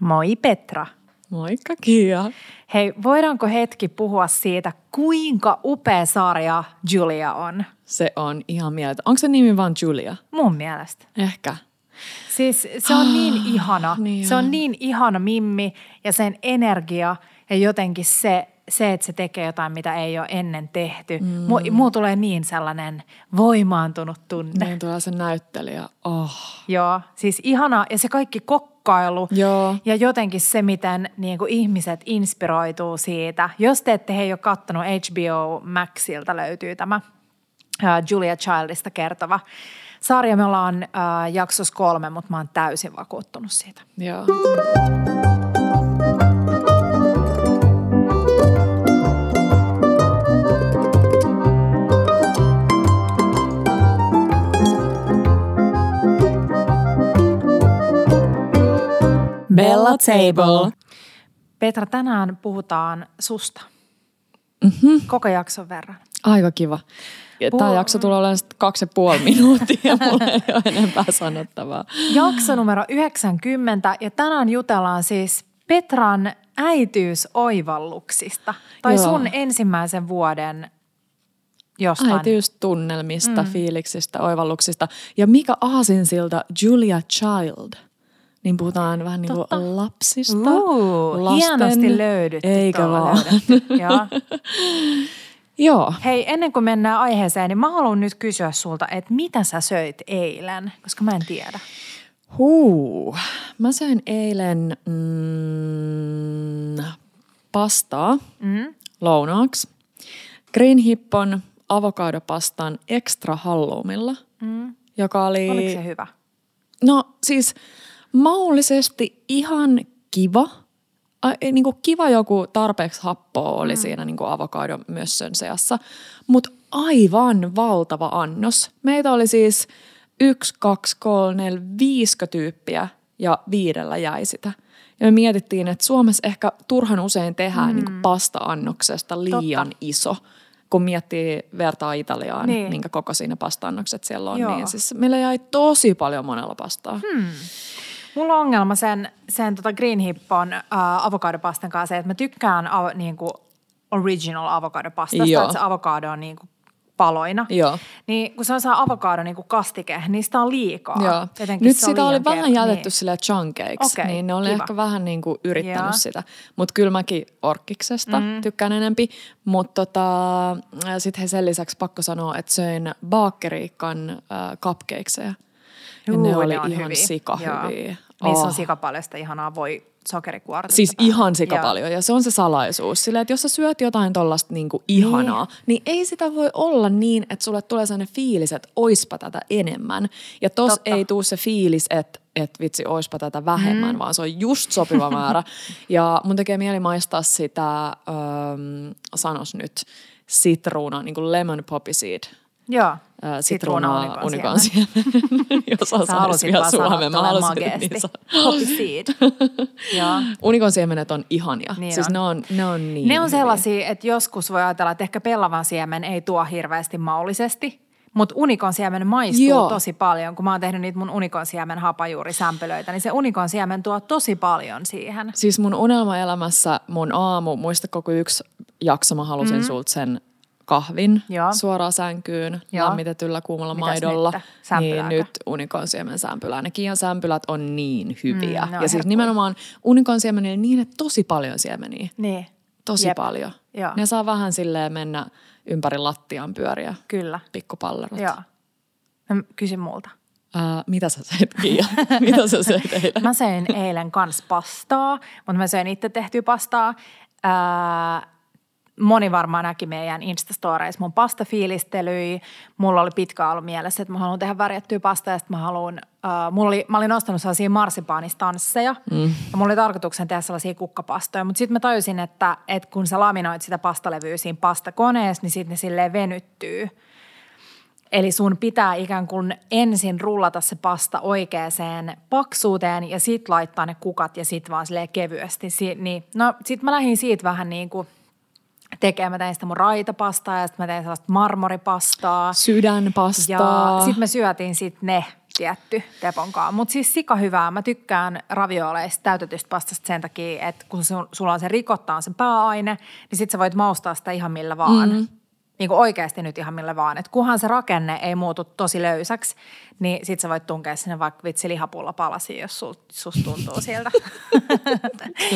Moi Petra. Moikka Kia. Hei, voidaanko hetki puhua siitä, kuinka upea sarja Julia on? Se on ihan mieltä. Onko se nimi vaan Julia? Mun mielestä. Ehkä. Siis se on niin ihana. niin se on niin ihana Mimmi ja sen energia ja jotenkin se, se että se tekee jotain, mitä ei ole ennen tehty. Mm. Muu, muu tulee niin sellainen voimaantunut tunne. Niin tulee se näyttelijä. Oh. Joo, siis ihana ja se kaikki kokkailu Joo. ja jotenkin se, miten niin kuin ihmiset inspiroituu siitä. Jos te ette hei ole kattonut HBO Maxilta löytyy tämä Julia Childista kertova sarja. Me ollaan äh, jaksossa kolme, mutta mä oon täysin vakuuttunut siitä. Joo. Bella Table. Petra, tänään puhutaan susta. Mhm. Mm-hmm. Koko jakson verran. Aika kiva. Tämä Puh- jakso tulee olemaan sitten kaksi ja puoli minuuttia mulla ei ole enempää sanottavaa. Jakso numero 90 ja tänään jutellaan siis Petran äityysoivalluksista. Tai Joo. sun ensimmäisen vuoden jostain. Äitiystunnelmista, mm. fiiliksistä, oivalluksista. Ja mikä aasinsilta Julia Child. Niin puhutaan vähän niin kuin lapsista. Uu, hienosti löydytty Eikä vaan. Joo. Joo. Hei, ennen kuin mennään aiheeseen, niin mä haluan nyt kysyä sulta, että mitä sä söit eilen, koska mä en tiedä. Huu. Mä söin eilen mm, pastaa Mm? lounaaksi. Green Hippon avokadopastan extra halloumilla, Mm. joka oli... Oliko se hyvä? No siis maullisesti ihan kiva. A, niin kuin kiva joku tarpeeksi happoa oli mm. siinä niin kuin avokadon mössön seassa. Mutta aivan valtava annos. Meitä oli siis yksi, kaksi, kolme, neljä, viisikö tyyppiä ja viidellä jäi sitä. Ja me mietittiin, että Suomessa ehkä turhan usein tehdään mm. niin kuin pasta-annoksesta liian Totta. iso. Kun miettii vertaa Italiaan, Niin. minkä kokoisia ne pasta-annokset siellä on, Joo. niin siis meillä jäi tosi paljon monella pastaa. Hmm. Mulla on ongelma sen, sen tota Green Hippon äh, avokadopastan kanssa että mä tykkään av, niinku original avokadopastasta, Joo. että se avokado on niinku paloina. Joo. Niin kun se on se avokado niinku kastike, niin sitä on liikaa. Joo. Jotenkin Nyt sitä oli vähän ker- jätetty niin. sille chunkeiksi, Okei, niin ne oli kiva. ehkä vähän niin kuin yrittänyt Joo. sitä. Mutta kyllä mäkin orkkiksesta mm. tykkään enempi. Mutta tota, sitten sen lisäksi pakko sanoa, että söin Baakeriikan äh, cupcakeseja. Ja Juu, ne oli on ihan hyviä. sika Joo. Niissä Oh. on sika paljon sitä ihanaa voi sokerikuorta. Siis ihan sika Joo. paljon ja se on se salaisuus. Sillä, että jos sä syöt jotain tollasta niinku ihanaa, niin. niin ei sitä voi olla niin, että sulle tulee sellainen fiilis, että oispa tätä enemmän. Ja tos Totta. ei tuu se fiilis, että että vitsi, oispa tätä vähemmän, mm. vaan se on just sopiva määrä. Ja mun tekee mieli maistaa sitä, ähm, sanos nyt, sitruuna, niin kuin lemon poppy seed. Joo. Äh, Sitruuna sitruunaa siemen. Jos osaisi vielä suomen. Mä halusin, niin. Unikon siemenet on ihania. Niin siis on. ne on, ne on niin Ne on hyviä. sellaisia, että joskus voi ajatella, että ehkä pellavan siemen ei tuo hirveästi maullisesti, mutta unikon siemen maistuu Joo. Tosi paljon. Kun mä oon tehnyt niitä mun unikon siemen hapajuurisämpylöitä, niin se unikon siemen tuo tosi paljon siihen. Siis mun unelmaelämässä mun aamu, muistatko kun yksi jakso mä halusin mm. sulta sen kahvin. Joo. suoraan sänkyyn Joo. lämmitetyllä kuumalla Mitäs maidolla. Niin nyt unikonsiemen sämpylää. Ne Kiian sämpylät on niin hyviä. Mm, ne on ja siis herkkuja. nimenomaan unikonsiemenillä niin, että tosi paljon siemeniä. Niin. Tosi Jep. paljon. Joo. Ne saa vähän silleen mennä ympäri lattian pyöriä. Kyllä. Pikkupallerot. Joo. No, kysy multa. Ää, mitä sä söit, Kiia? mitä sä söit eilen? Mä söin eilen kans pastaa, mutta mä söin itse tehtyä pastaa. Ää, moni varmaan näki meidän Instastoreissa mun pastafiilistelyjä. Mulla oli pitkä ollut mielessä, että mä haluan tehdä värjättyä pastaa ja sitten mä haluan, ää, mulla oli, mä olin ostanut sellaisia marsipaanistansseja mm. ja mulla oli tarkoituksen tehdä sellaisia kukkapastoja, mutta sitten mä tajusin, että, että kun sä laminoit sitä pastalevyä siinä pastakoneessa, niin sitten ne silleen venyttyy. Eli sun pitää ikään kuin ensin rullata se pasta oikeaan paksuuteen ja sit laittaa ne kukat ja sit vaan silleen kevyesti. Si- niin, no sit mä lähdin siitä vähän niin kuin tekemään. Mä tein sitä mun raitapastaa ja sitten mä tein sellaista marmoripastaa. Sydänpastaa. Ja sitten me syötiin sitten ne tietty teponkaan. Mutta siis sika hyvää. Mä tykkään ravioleista täytetystä pastasta sen takia, että kun sun, sulla on se rikotta on se pääaine, niin sit sä voit maustaa sitä ihan millä vaan. Mm niin kuin oikeasti nyt ihan millä vaan. Että kunhan se rakenne ei muutu tosi löysäksi, niin sit sä voit tunkea sinne vaikka vitsi lihapulla palasi, jos sul, susta tuntuu sieltä.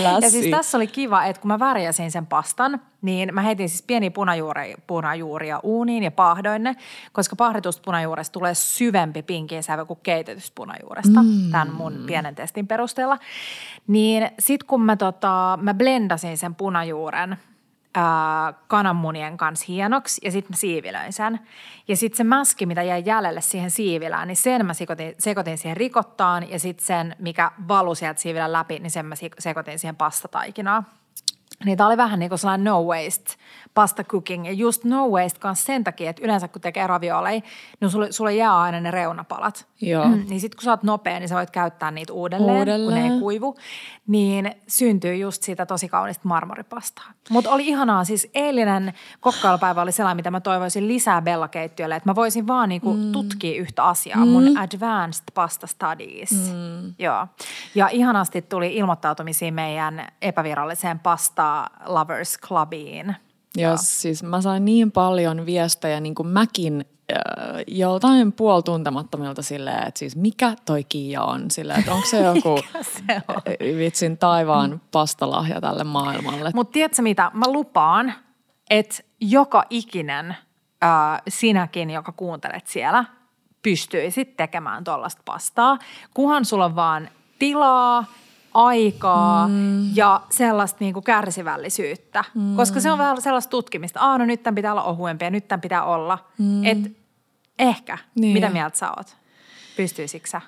ja siis tässä oli kiva, että kun mä värjäsin sen pastan, niin mä heitin siis pieniä punajuuria, punajuuria uuniin ja paahdoin ne, koska pahditusta punajuuresta tulee syvempi pinkin sävy kuin keitetystä punajuuresta, mm. tämän mun pienen testin perusteella. Niin sit kun mä, tota, mä blendasin sen punajuuren – ää, kananmunien kanssa hienoksi ja sitten mä siivilöin sen. Ja sitten se mäski, mitä jäi jäljelle siihen siivilään, niin sen mä sekoitin, sekoitin siihen rikottaan ja sitten sen, mikä valui sieltä siivilän läpi, niin sen mä sekoitin siihen pastataikinaan. Niin tämä oli vähän niin kuin sellainen no waste pasta cooking. Ja just no waste kanssa sen takia, että yleensä kun tekee ravioleja, niin sulle, sulle jää aina ne reunapalat. Joo. Mm, niin sitten kun sä oot nopea, niin sä voit käyttää niitä uudelleen, uudelleen. kun ne ei kuivu. Niin syntyy just siitä tosi kaunista marmoripastaa. Mutta oli ihanaa, siis eilinen kokkailupäivä oli sellainen, mitä mä toivoisin lisää Bella-keittiölle. Että mä voisin vaan niinku mm. tutkia yhtä asiaa, mm. mun Advanced Pasta Studies. Mm. Joo. Ja ihanasti tuli ilmoittautumisia meidän epäviralliseen Lovers Clubiin – ja siis mä sain niin paljon viestejä, niin kuin mäkin äh, joltain puoltuntemattomilta silleen, että siis mikä toi Kiia on? Silleen, että onko se joku se on? vitsin taivaan pastalahja tälle maailmalle? Mutta tiedätkö mitä? Mä lupaan, että joka ikinen äh, sinäkin, joka kuuntelet siellä, pystyisit tekemään tuollaista pastaa, kunhan sulla on vaan tilaa – aikaa mm. ja sellaista niin kuin kärsivällisyyttä. Mm. Koska se on vähän sellaista tutkimista. Aa, no nyt tämän pitää olla ohuempi ja nyt tämän pitää olla. Mm. Et ehkä. Niin. Mitä mieltä sä oot? Pystyisikö sä?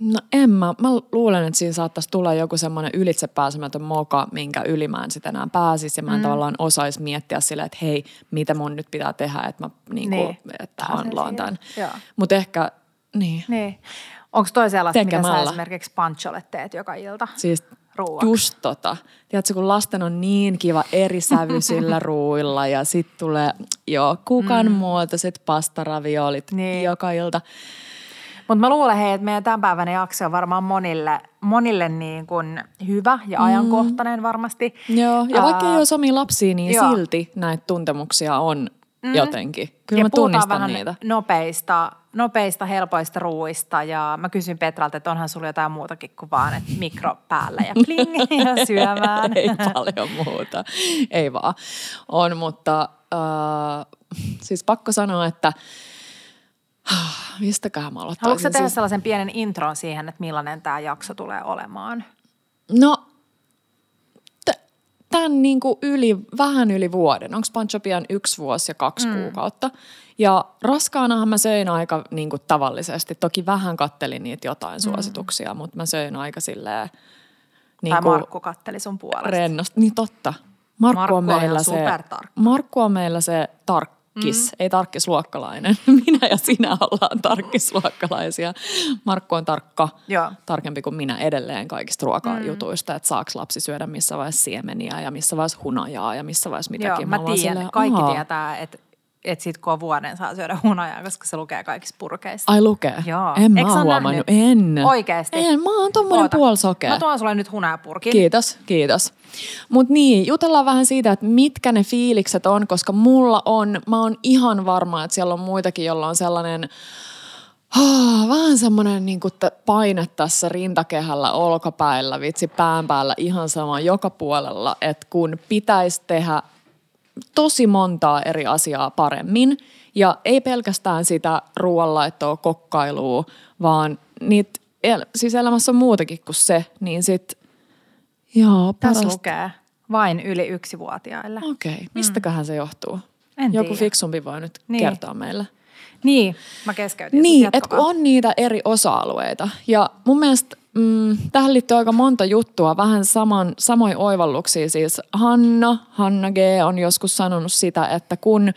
No en mä. Mä luulen, että siinä saattaisi tulla joku semmoinen ylitsepääsemätön moka, minkä yli mä en sitten enää pääsisi. Ja mä en mm. tavallaan osaisi miettiä sillä, että hei, mitä mun nyt pitää tehdä, että mä niinku, niin. että tämän. Mutta ehkä, niin. niin. Onko toi sellaista, Tekemällä. mitä sä esimerkiksi pancholle teet joka ilta? Siis ruuaksi? just tota. Tiedätkö, kun lasten on niin kiva eri sävyisillä ruuilla ja sitten tulee jo kukan mm. muotoiset pastaraviolit niin. joka ilta. Mutta mä luulen, hei, että meidän tämänpäiväinen jakso on varmaan monille, monille niin kuin hyvä ja mm. ajankohtainen varmasti. Joo, ja vaikka ei ole omia lapsia, niin joo. silti näitä tuntemuksia on mm. jotenkin. Kyllä ja mä tunnistan vähän niitä. nopeista nopeista, helpoista ruuista ja mä kysyn Petralta, että onhan sulla jotain muutakin kuin vaan, että mikro päällä ja pling ja syömään. Ei paljon muuta, ei vaan. On, mutta äh, siis pakko sanoa, että mistäköhän mä aloittaisin. Haluatko tehdä siis... sellaisen pienen intron siihen, että millainen tämä jakso tulee olemaan? No tämän niin kuin yli, vähän yli vuoden. Onko Pancho pian yksi vuosi ja kaksi mm. kuukautta? Ja raskaanahan mä söin aika niin kuin tavallisesti. Toki vähän kattelin niitä jotain mm. suosituksia, mutta mä söin aika silleen... Niin tai Markku katteli sun puolesta. Rennosti. Niin totta. Markku, Markku on meillä se, Markku on meillä se tarkka tarkkis, mm. ei tarkkisluokkalainen. Minä ja sinä ollaan tarkkisluokkalaisia. Markku on tarkka, Joo. tarkempi kuin minä edelleen kaikista ruokajutuista, mm. että saaks lapsi syödä missä vaiheessa siemeniä ja missä vaiheessa hunajaa ja missä vaiheessa mitäkin. Joo, mä, mä tiedän, silleen, kaikki tietää, että että sit kun on vuoden saa syödä hunajaa, koska se lukee kaikissa purkeissa. Ai lukee? Joo. En mä huomannut. En. Oikeesti? En, mä oon tommonen puolsokea. Mä tuon sulle nyt hunajapurkin. Kiitos, kiitos. Mut niin, jutellaan vähän siitä, että mitkä ne fiilikset on, koska mulla on, mä oon ihan varma, että siellä on muitakin, jolla on sellainen Oh, vähän semmoinen niin paine tässä rintakehällä, olkapäillä, vitsi pään päällä, ihan sama joka puolella, että kun pitäisi tehdä tosi montaa eri asiaa paremmin. Ja ei pelkästään sitä ruoanlaittoa, kokkailua, vaan niitä, el- siis elämässä on muutakin kuin se, niin sit, joo, parasta. Tässä lukee vain yli yksivuotiaille. Okei, okay. mistäköhän mm. se johtuu? En Joku tiedä. fiksumpi voi nyt niin. kertoa meille. Niin, mä keskeytin. Niin, että kun on niitä eri osa-alueita. Ja mun mielestä mm, tähän liittyy aika monta juttua, vähän saman, samoin oivalluksia. Siis Hanna, Hanna G. on joskus sanonut sitä, että kun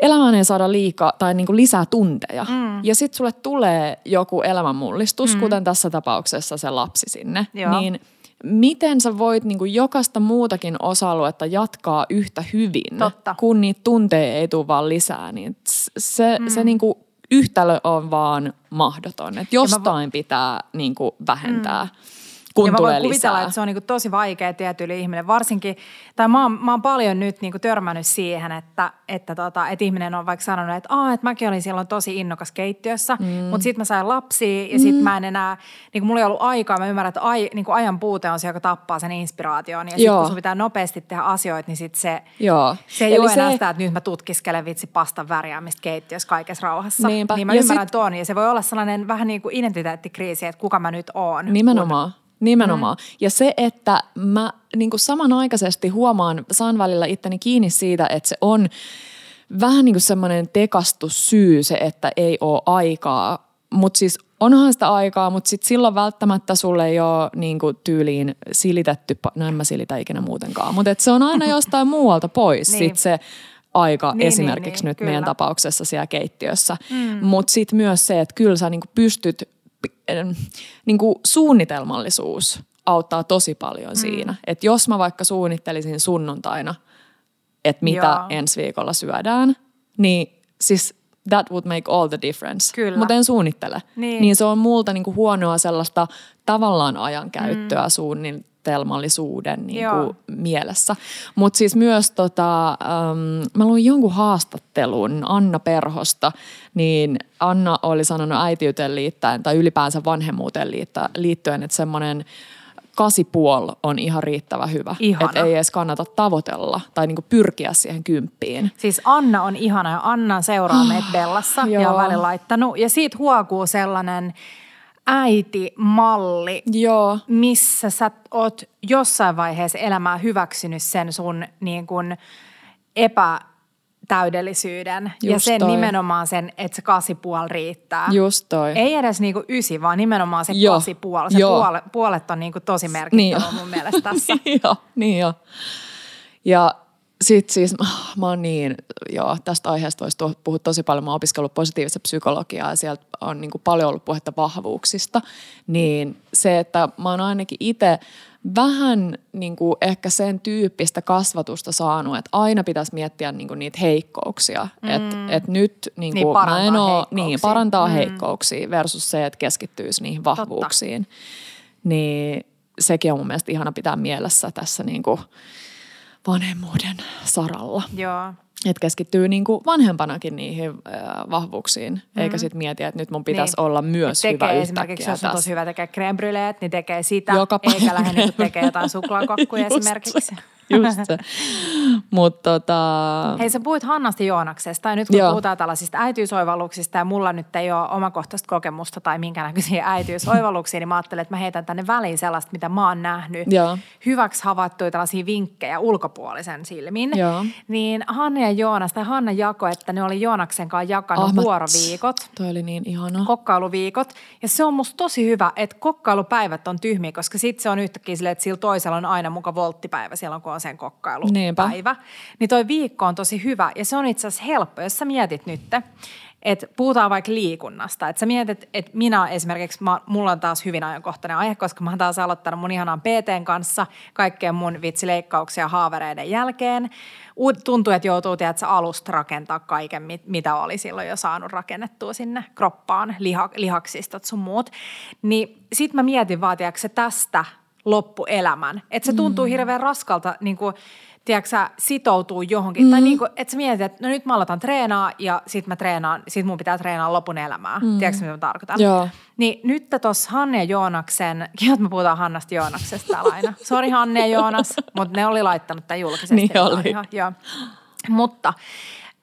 elämään ei saada liikaa tai niin kuin lisää tunteja. Mm. Ja sitten sulle tulee joku elämänmullistus, mm. kuten tässä tapauksessa se lapsi sinne. Joo. Niin miten sä voit niin kuin jokaista muutakin osa-aluetta jatkaa yhtä hyvin, Totta. kun niitä tunteja ei tule vaan lisää. Niin se, mm. se niin kuin yhtälö on vaan mahdoton. Että jostain pitää niin kuin, vähentää. Mm kun ja mä voin kuvitella, lisää. että se on niinku tosi vaikea tietyille ihmille. Varsinkin, tai mä oon, mä oon paljon nyt niinku törmännyt siihen, että, että, tota, että ihminen on vaikka sanonut, että, Aa, että mäkin olin silloin tosi innokas keittiössä, mm. mutta sitten mä sain lapsia ja sitten mm. mä en enää, niin kuin mulla ei ollut aikaa, mä ymmärrän, että ai, niin kuin ajan puute on se, joka tappaa sen inspiraation. Ja sitten kun sun pitää nopeasti tehdä asioita, niin sitten se, Joo. se ei Eli ole enää se... sitä, että nyt mä tutkiskelen vitsi pastan värjäämistä keittiössä kaikessa rauhassa. Niinpä. Niin mä ja ymmärrän sit... tuon, ja se voi olla sellainen vähän niin kuin identiteettikriisi, että kuka mä nyt oon. Nimenomaan. Kun Nimenomaan. Mm. Ja se, että mä niin kuin samanaikaisesti huomaan, saan välillä itteni kiinni siitä, että se on vähän niin kuin semmoinen tekastus syy se, että ei ole aikaa. Mutta siis onhan sitä aikaa, mutta sitten silloin välttämättä sulle ei ole niin kuin tyyliin silitetty, no en mä silitä ikinä muutenkaan, mutta se on aina jostain muualta pois niin. sit se aika niin, esimerkiksi niin, niin, nyt kyllä. meidän tapauksessa siellä keittiössä. Mm. Mutta sitten myös se, että kyllä sä niin kuin pystyt niin kuin suunnitelmallisuus auttaa tosi paljon mm. siinä. Että jos mä vaikka suunnittelisin sunnuntaina, että mitä Joo. ensi viikolla syödään, niin siis that would make all the difference. Mutta en suunnittele. Niin. niin se on multa niinku huonoa sellaista tavallaan ajankäyttöä mm. Suunnitelmallisuuden niinku mielessä. Mutta siis myös tota, um, mä luin jonkun haastattelun Anna Perhosta, niin Anna oli sanonut äitiyteen liittäen tai ylipäänsä vanhemmuuteen liittyen, että semmoinen – kasipuol on ihan riittävä hyvä. Että ei edes kannata tavoitella tai niinku pyrkiä siihen kymppiin. Siis Anna on ihana ja Anna seuraa meitä Bellassa ja on välillä laittanut. Ja siitä huokuu sellainen äitimalli, Joo. missä sä oot jossain vaiheessa elämää hyväksynyt sen sun niin kun epä täydellisyyden Just ja sen toi. nimenomaan sen, että se kasi puoli riittää. Just toi. Ei edes niinku ysi, vaan nimenomaan se jo. kasi puoli. Se puole, puolet on niinku tosi merkittävä niin mun mielestä tässä. niin joo, niin jo. Ja sitten siis mä oon niin, joo, tästä aiheesta olisi puhut tosi paljon. Mä oon opiskellut positiivista psykologiaa ja sieltä on niin paljon ollut puhetta vahvuuksista. Niin se, että mä oon ainakin itse vähän niin kuin ehkä sen tyyppistä kasvatusta saanut, että aina pitäisi miettiä niin kuin niitä heikkouksia. Mm. Että et nyt niin kuin, niin, mä en oo, niin, parantaa mm. heikkouksia versus se, että keskittyisi niihin vahvuuksiin. Totta. Niin sekin on mun mielestä ihana pitää mielessä tässä niin kuin vanhemmuuden saralla. Joo. Että keskittyy niin kuin vanhempanakin niihin äh, vahvuuksiin, mm. eikä sitten mieti, että nyt mun pitäisi niin. olla myös tekee hyvä esimerkiksi, jos on tosi hyvä tekee brûlée, niin tekee sitä, Joka eikä lähde niin tekee jotain suklaakokkuja esimerkiksi. Just se. Mut tota... Hei sä puhuit Hannasta Joonaksesta ja nyt kun Joo. puhutaan tällaisista äitiysoivalluksista ja mulla nyt ei ole omakohtaista kokemusta tai minkä näköisiä äitiysoivalluksia, niin mä ajattelin, että mä heitän tänne väliin sellaista, mitä mä oon nähnyt. Joo. Hyväksi havaittuja tällaisia vinkkejä ulkopuolisen silmin. Joo. Niin Hanna ja Joonas tai Hanna jako, että ne oli Joonaksen kanssa jakanut oh, vuoroviikot. Toi oli niin ihana. Kokkailuviikot. Ja se on musta tosi hyvä, että kokkailupäivät on tyhmiä, koska sitten se on yhtäkkiä silleen, että sillä toisella on aina muka volttipäivä silloin, kun on sen kokkailupäivä. Niin toi viikko on tosi hyvä ja se on itse asiassa helppo, jos sä mietit nyt, että puhutaan vaikka liikunnasta. Että sä mietit, että minä esimerkiksi, mä, mulla on taas hyvin ajankohtainen aihe, koska mä oon taas aloittanut mun ihanan PTn kanssa kaikkeen mun vitsileikkauksia haavereiden jälkeen. Tuntuu, että joutuu tiedätkö, alusta rakentaa kaiken, mitä oli silloin jo saanut rakennettua sinne kroppaan, liha, lihaksistot sun muut. Niin sit mä mietin vaatiaksä tästä loppuelämän. Että se tuntuu mm. hirveän raskalta niin kuin, tiedätkö, sitoutuu johonkin. Mm. Tai niin kuin, että sä mietit, että no nyt mä aloitan treenaa ja sit mä treenaan, sit mun pitää treenaa lopun elämää. Mm. Tiedätkö, mitä mä tarkoitan? Joo. Niin nyt tuossa Hanne ja Joonaksen, kiitos me puhutaan Hannasta Joonaksesta täällä aina. Sori Hanne ja Joonas, mutta ne oli laittanut tämän julkisesti. Niin oli. Ihan, joo. Mutta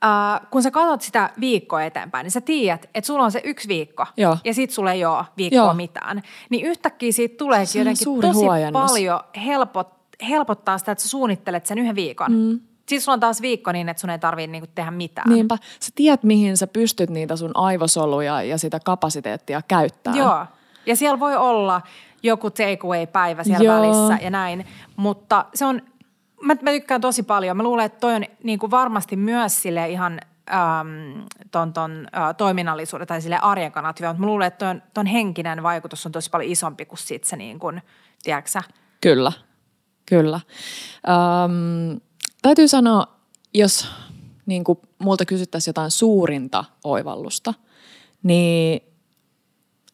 äh, kun sä katsot sitä viikkoa eteenpäin, niin sä tiedät, että sulla on se yksi viikko Joo. ja sit sulla ei ole viikkoa Joo. mitään. Niin yhtäkkiä siitä tulee jotenkin tosi huojennus. paljon helpot, helpottaa sitä, että sä suunnittelet sen yhden viikon. Mm. Siis sulla on taas viikko niin, että sun ei tarvitse niinku tehdä mitään. Niinpä. Sä tiedät, mihin sä pystyt niitä sun aivosoluja ja sitä kapasiteettia käyttämään. Joo. Ja siellä voi olla joku takeaway-päivä siellä Joo. välissä ja näin, mutta se on mä, mä tykkään tosi paljon. Mä luulen, että toi on niin kuin varmasti myös sille ihan äm, ton, ton ä, toiminnallisuuden tai sille arjen kannalta hyvä, mutta mä luulen, että ton, ton henkinen vaikutus on tosi paljon isompi kuin sit se niin kuin, tiedätkö Kyllä, kyllä. Öm, täytyy sanoa, jos niin kuin multa kysyttäisiin jotain suurinta oivallusta, niin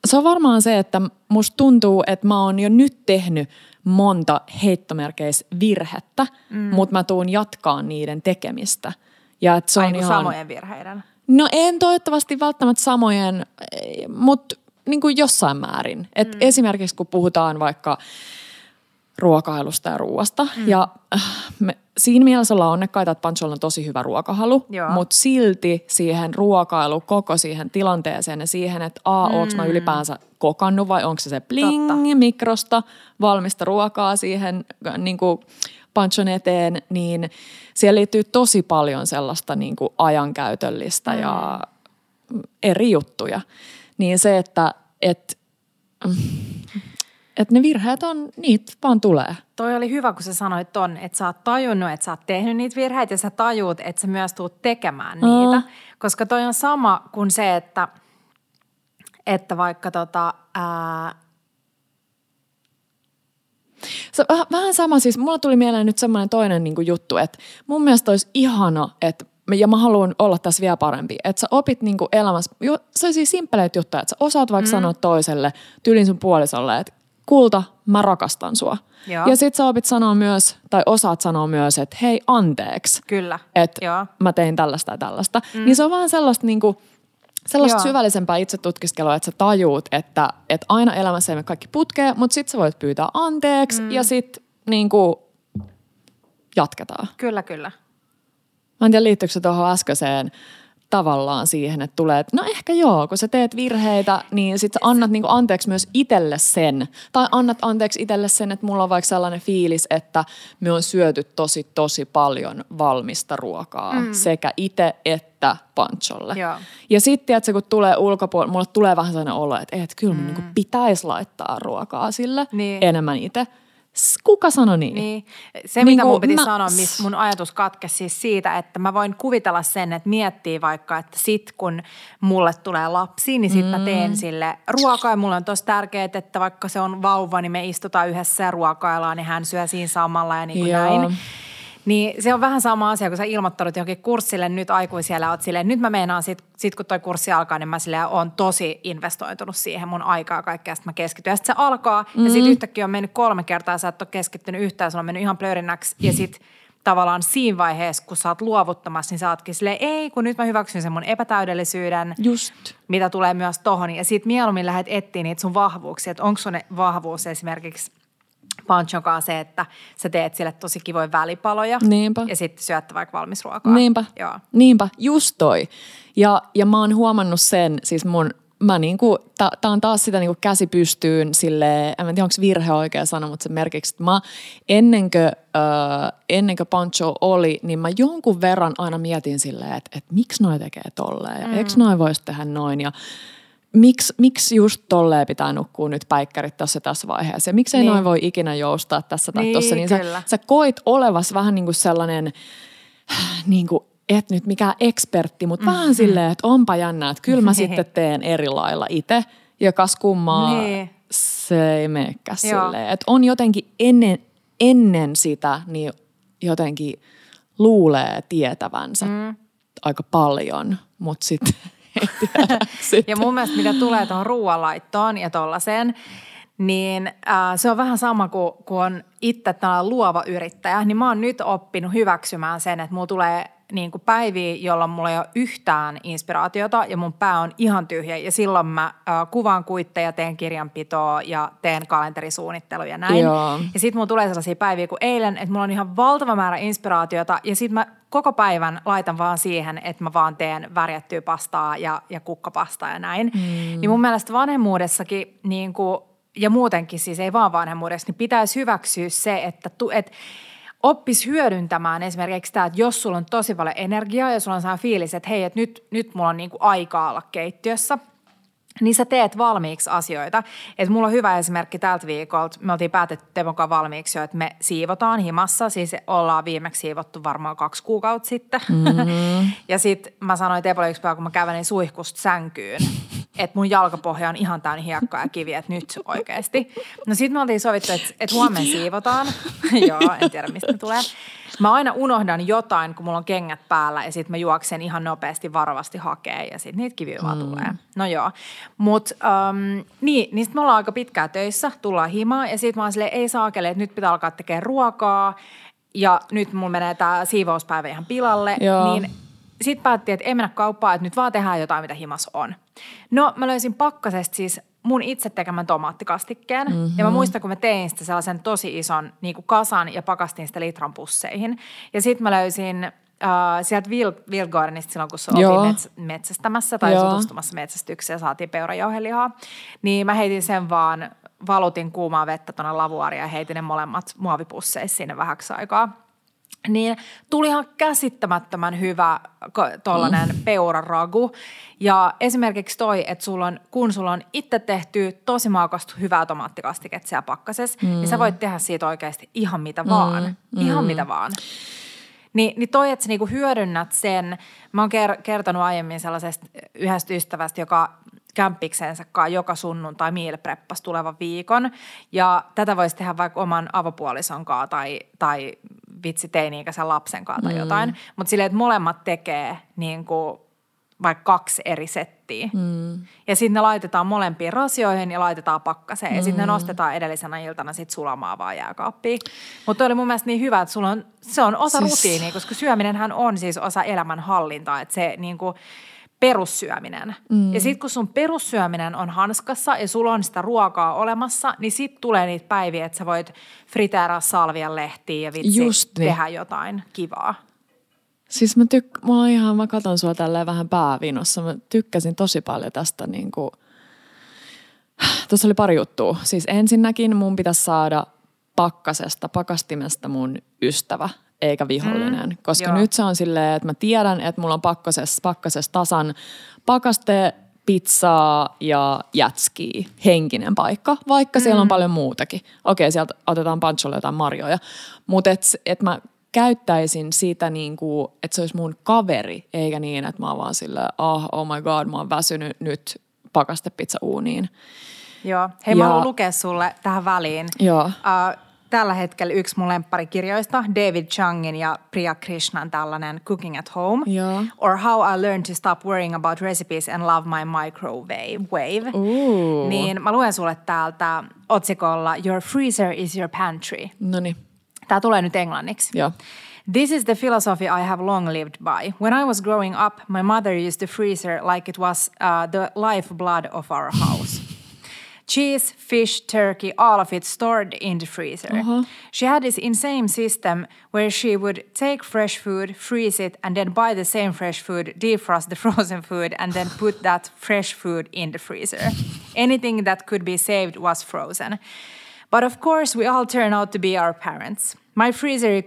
se on varmaan se, että musta tuntuu, että mä oon jo nyt tehnyt monta heittomerkeis virhettä, mm. mutta mä tuun jatkaa niiden tekemistä. Ja että se Ai on niin kuin ihan... samojen virheiden. No en toivottavasti välttämättä samojen, mutta niin kuin jossain määrin. Et mm. Esimerkiksi kun puhutaan vaikka ruokailusta ja ruoasta. Mm. Ja äh, me, siinä mielessä ollaan onnekkaita, että Pancholla on tosi hyvä ruokahalu, Joo. mutta silti siihen ruokailu, koko siihen tilanteeseen ja siihen, että a, mm. onko mä ylipäänsä kokannut vai onko se se bling Totta. mikrosta valmista ruokaa siihen niin kuin Panchon eteen, niin siellä liittyy tosi paljon sellaista niin kuin ajankäytöllistä mm. ja eri juttuja. Niin se, että et, et ne virheet on, niitä vaan tulee. Toi oli hyvä, kun sä sanoit ton, että sä oot tajunnut, että sä oot tehnyt niitä virheitä ja sä tajuut, että sä myös tuut tekemään niitä. Mm. Koska toi on sama kuin se, että, että vaikka tota, ää, Se, vähän, vähän sama, siis mulla tuli mieleen nyt semmoinen toinen niin kuin juttu, että mun mielestä olisi ihana, että ja mä haluan olla tässä vielä parempi, että sä opit niin kuin elämässä, ju, sellaisia simppeleitä juttuja, että sä osaat vaikka mm. sanoa toiselle, tyylin sun puolisolle, että kulta, mä rakastan sua. Joo. Ja sit sä opit sanoa myös, tai osaat sanoa myös, että hei anteeksi, kyllä. että mä tein tällaista ja tällaista. Mm. Niin se on vaan sellaista niin kuin, sellaista Joo. syvällisempää itsetutkiskelua, että sä tajuut, että, että aina elämässä ei kaikki putkeen, mutta sit sä voit pyytää anteeksi mm. ja sit niin kuin, jatketaan. Kyllä, kyllä. Mä en tiedä, liittyykö se tuohon äskeiseen tavallaan siihen, että tulee, että no ehkä joo, kun sä teet virheitä, niin sit sä annat niinku anteeksi myös itselle sen. Tai annat anteeksi itselle sen, että mulla on vaikka sellainen fiilis, että me on syöty tosi tosi paljon valmista ruokaa mm. sekä itse että Pancholle. Joo. Ja sitten, että kun tulee ulkopuolella, mulle tulee vähän sellainen olo, että, että kyllä mun niinku pitäisi laittaa ruokaa sille Niin. enemmän itse. Kuka sanoi niin? Niin. Se, Niin mitä kuin mun piti mä- sanoa, missä mun ajatus katkesi siis siitä, että mä voin kuvitella sen, että miettii vaikka, että sit kun mulle tulee lapsi, niin sit mm. mä teen sille ruokaa. Ja mulle on tosi tärkeää, että vaikka se on vauva, niin me istutaan yhdessä ja ruokaillaan, niin hän syö siinä samalla ja niin kuin Joo. näin. Niin se on vähän sama asia, kun sä ilmoittanut johonkin kurssille nyt aikuisiellä, oot silleen, nyt mä meinaan sit, sit kun toi kurssi alkaa, niin mä silleen on tosi investoitunut siihen mun aikaa kaikkea, sitten mä keskityn. Ja sitten se alkaa, mm-hmm. ja sitten yhtäkkiä on mennyt kolme kertaa, ja sä et ole keskittynyt yhtään, se on mennyt ihan plöörinnäksi, ja sitten tavallaan siinä vaiheessa, kun sä oot luovuttamassa, niin sä ootkin silleen, ei, kun nyt mä hyväksyn sen mun epätäydellisyyden, Just. mitä tulee myös tohon. Ja sit mieluummin lähdet etsiä niitä sun vahvuuksia, että onko sun ne vahvuus esimerkiksi Panchokaa se, että sä teet sille tosi kivoja välipaloja. Niinpä. Ja sitten syötte vaikka valmisruokaa. Niinpä, Joo. niinpä, just toi. Ja, ja mä oon huomannut sen, siis mun, mä niinku, tää, tää on taas sitä niinku käsi pystyyn sille, en tiedä onko virhe oikea sana, mutta se merkiksi, että mä ennen kuin, äh, ennen kuin Pancho oli, niin mä jonkun verran aina mietin silleen, että, että miksi noi tekee tolleen ja mm. eikö noi voisi tehdä noin ja miksi, miksi just tolleen pitää nukkua nyt päikkärit tässä tässä vaiheessa ja miksei Niin. noin voi ikinä joustaa tässä tai Niin, tossa, niin sä, kyllä. sä koit olevas vähän niin kuin sellainen, niin kuin, et nyt mikään ekspertti, mutta mm-hmm. vähän silleen, että onpa jännä, että kyllä mä sitten teen eri lailla itse. Ja kas kummaa, Niin. se ei meekään silleen. Että on jotenkin ennen, ennen sitä, niin jotenkin luulee tietävänsä mm. aika paljon, mutta sitten ei. Ja mun mielestä mitä tulee tuohon ruoanlaittoon ja tollaiseen, niin äh, se on vähän sama kuin kun on itse tällainen luova yrittäjä, niin mä oon nyt oppinut hyväksymään sen, että mulla tulee niin kuin päiviä, jolloin mulla ei ole yhtään inspiraatiota ja mun pää on ihan tyhjä. Ja silloin mä äh, kuvaan kuitteja, teen kirjanpitoa ja teen kalenterisuunnitteluja ja näin. Joo. Ja sitten mulla tulee sellaisia päiviä kuin eilen, että mulla on ihan valtava määrä inspiraatiota ja sitten mä koko päivän laitan vaan siihen, että mä vaan teen värjättyä pastaa ja, ja kukkapastaa ja näin. Mm. Niin mun mielestä vanhemmuudessakin niin kuin, ja muutenkin siis ei vaan vanhemmuudessa, niin pitäisi hyväksyä se, että, tu, että oppisi hyödyntämään esimerkiksi tämä, että jos sulla on tosi paljon energiaa ja sulla on sellainen fiilis, että hei, että nyt, nyt mulla on niin kuin aikaa olla keittiössä – niin sä teet valmiiksi asioita. Et mulla on hyvä esimerkki tältä viikolta. Me oltiin päätetty Tevon kanssa valmiiksi jo, että me siivotaan himassa. Siis ollaan viimeksi siivottu varmaan kaksi kuukautta sitten. Mm-hmm. ja sitten mä sanoin Tepolle yksi päivä, kun mä kävelin suihkusta sänkyyn, että mun jalkapohja on ihan täynnä hiekkaa ja kiviä, että nyt oikeasti. No sitten me oltiin sovittu, että, että huomenna siivotaan. Joo, en tiedä mistä tulee. Mä aina unohdan jotain, kun mulla on kengät päällä ja sitten mä juoksen ihan nopeasti varovasti hakee ja sitten niitä kiviä vaan mm. tulee. No joo. Mutta um, niin, niin sitten me ollaan aika pitkään töissä, tullaan himaan ja sitten mä oon silleen, ei saakele, että nyt pitää alkaa tekemään ruokaa ja nyt mulla menee tämä siivouspäivä ihan pilalle. Joo. Niin sitten päätettiin, että ei mennä kauppaan, että nyt vaan tehdään jotain, mitä himas on. No mä löysin pakkasesta siis mun itse tekemän tomaattikastikkeen. Mm-hmm. Ja mä mhm. muistan, kun mä tein sitä sellaisen tosi ison niin kuin kasan ja pakastin sitä litran pusseihin. Ja sitten mä löysin Uh, sieltä Vilgårdenista silloin, kun se oli mets- metsästämässä tai Joo. tutustumassa metsästykseen ja saatiin peurajauhelihaa, niin mä heitin sen vaan, valutin kuumaa vettä tuonne lavuaariin ja heitin ne molemmat muovipusseissa sinne vähäksi aikaa niin tuli ihan käsittämättömän hyvä tuollainen mm. peuraragu. Ja esimerkiksi toi, että sulla on, kun sulla on itse tehty tosi maukasta hyvää tomaattikastiketta siellä pakkasessa, mm. niin sä voit tehdä siitä oikeasti ihan mitä mm. vaan. Mm. Ihan mm. mitä vaan. Ni, niin toi, että sä niinku hyödynnät sen, mä oon kertonut aiemmin sellaisesta yhdestä ystävästä, joka kämppiksensä joka sunnuntai meal tulevan viikon. Ja tätä voisi tehdä vaikka oman avopuolison kanssa tai, tai vitsi teini-ikäisen lapsen kanssa tai mm. jotain. Mutta silleen, että molemmat tekee niin kuin vaikka kaksi eri settiä. Mm. Ja sitten ne laitetaan molempiin rasioihin ja laitetaan pakkaseen. Mm. Ja sitten ne nostetaan edellisenä iltana sit sulamaan vaan jääkaappiin. Mutta oli mun mielestä niin hyvä, että sulla on, se on osa siis... rutiinia, koska syöminenhän on siis osa elämänhallintaa. Että se niin kuin, perussyöminen. Mm. Ja sitten kun sun perussyöminen on hanskassa ja sulla on sitä ruokaa olemassa, niin sitten tulee niitä päiviä, että sä voit friteeraa salvian lehtiä ja vitsi Just niin. tehdä jotain kivaa. Siis mä, tyk- mä, ihan, mä katson sua tälleen vähän päävinossa. Mä tykkäsin tosi paljon tästä niin kuin... Tuossa oli pari juttua. Siis ensinnäkin mun pitäisi saada pakkasesta, pakastimesta mun ystävä eikä vihollinen. Mm, koska joo. nyt se on silleen, että mä tiedän, että mulla on pakkasessa, pakkasessa tasan pakaste, pizzaa ja jätskiä, henkinen paikka, vaikka mm. siellä on mm. paljon muutakin. Okei, sieltä otetaan pancholle jotain marjoja, mutta et, et mä käyttäisin sitä niin kuin, että se olisi mun kaveri, eikä niin, että mä oon vaan silleen, oh, oh my god, mä oon väsynyt nyt pakastepizza uuniin. Joo. Hei, ja, mä haluan lukea sulle tähän väliin. Joo. Uh, tällä hetkellä yksi mun lempparikirjoista, David Changin ja Priya Krishnan tällainen Cooking at Home. Yeah. Or How I Learned to Stop Worrying About Recipes and Love My Microwave. Wave. Ooh. Niin mä luen sulle täältä otsikolla Your freezer is your pantry. Noniin. Tämä tulee nyt englanniksi. Joo. This is the philosophy I have long lived by. When I was growing up, my mother used the freezer like it was uh, the lifeblood of our house. Cheese, fish, turkey, all of it stored in the freezer. Uh-huh. She had this insane system where she would take fresh food, freeze it, and then buy the same fresh food, defrost the frozen food, and then put that fresh food in the freezer. Anything that could be saved was frozen. But of course, we all turn out to be our parents. My freezer,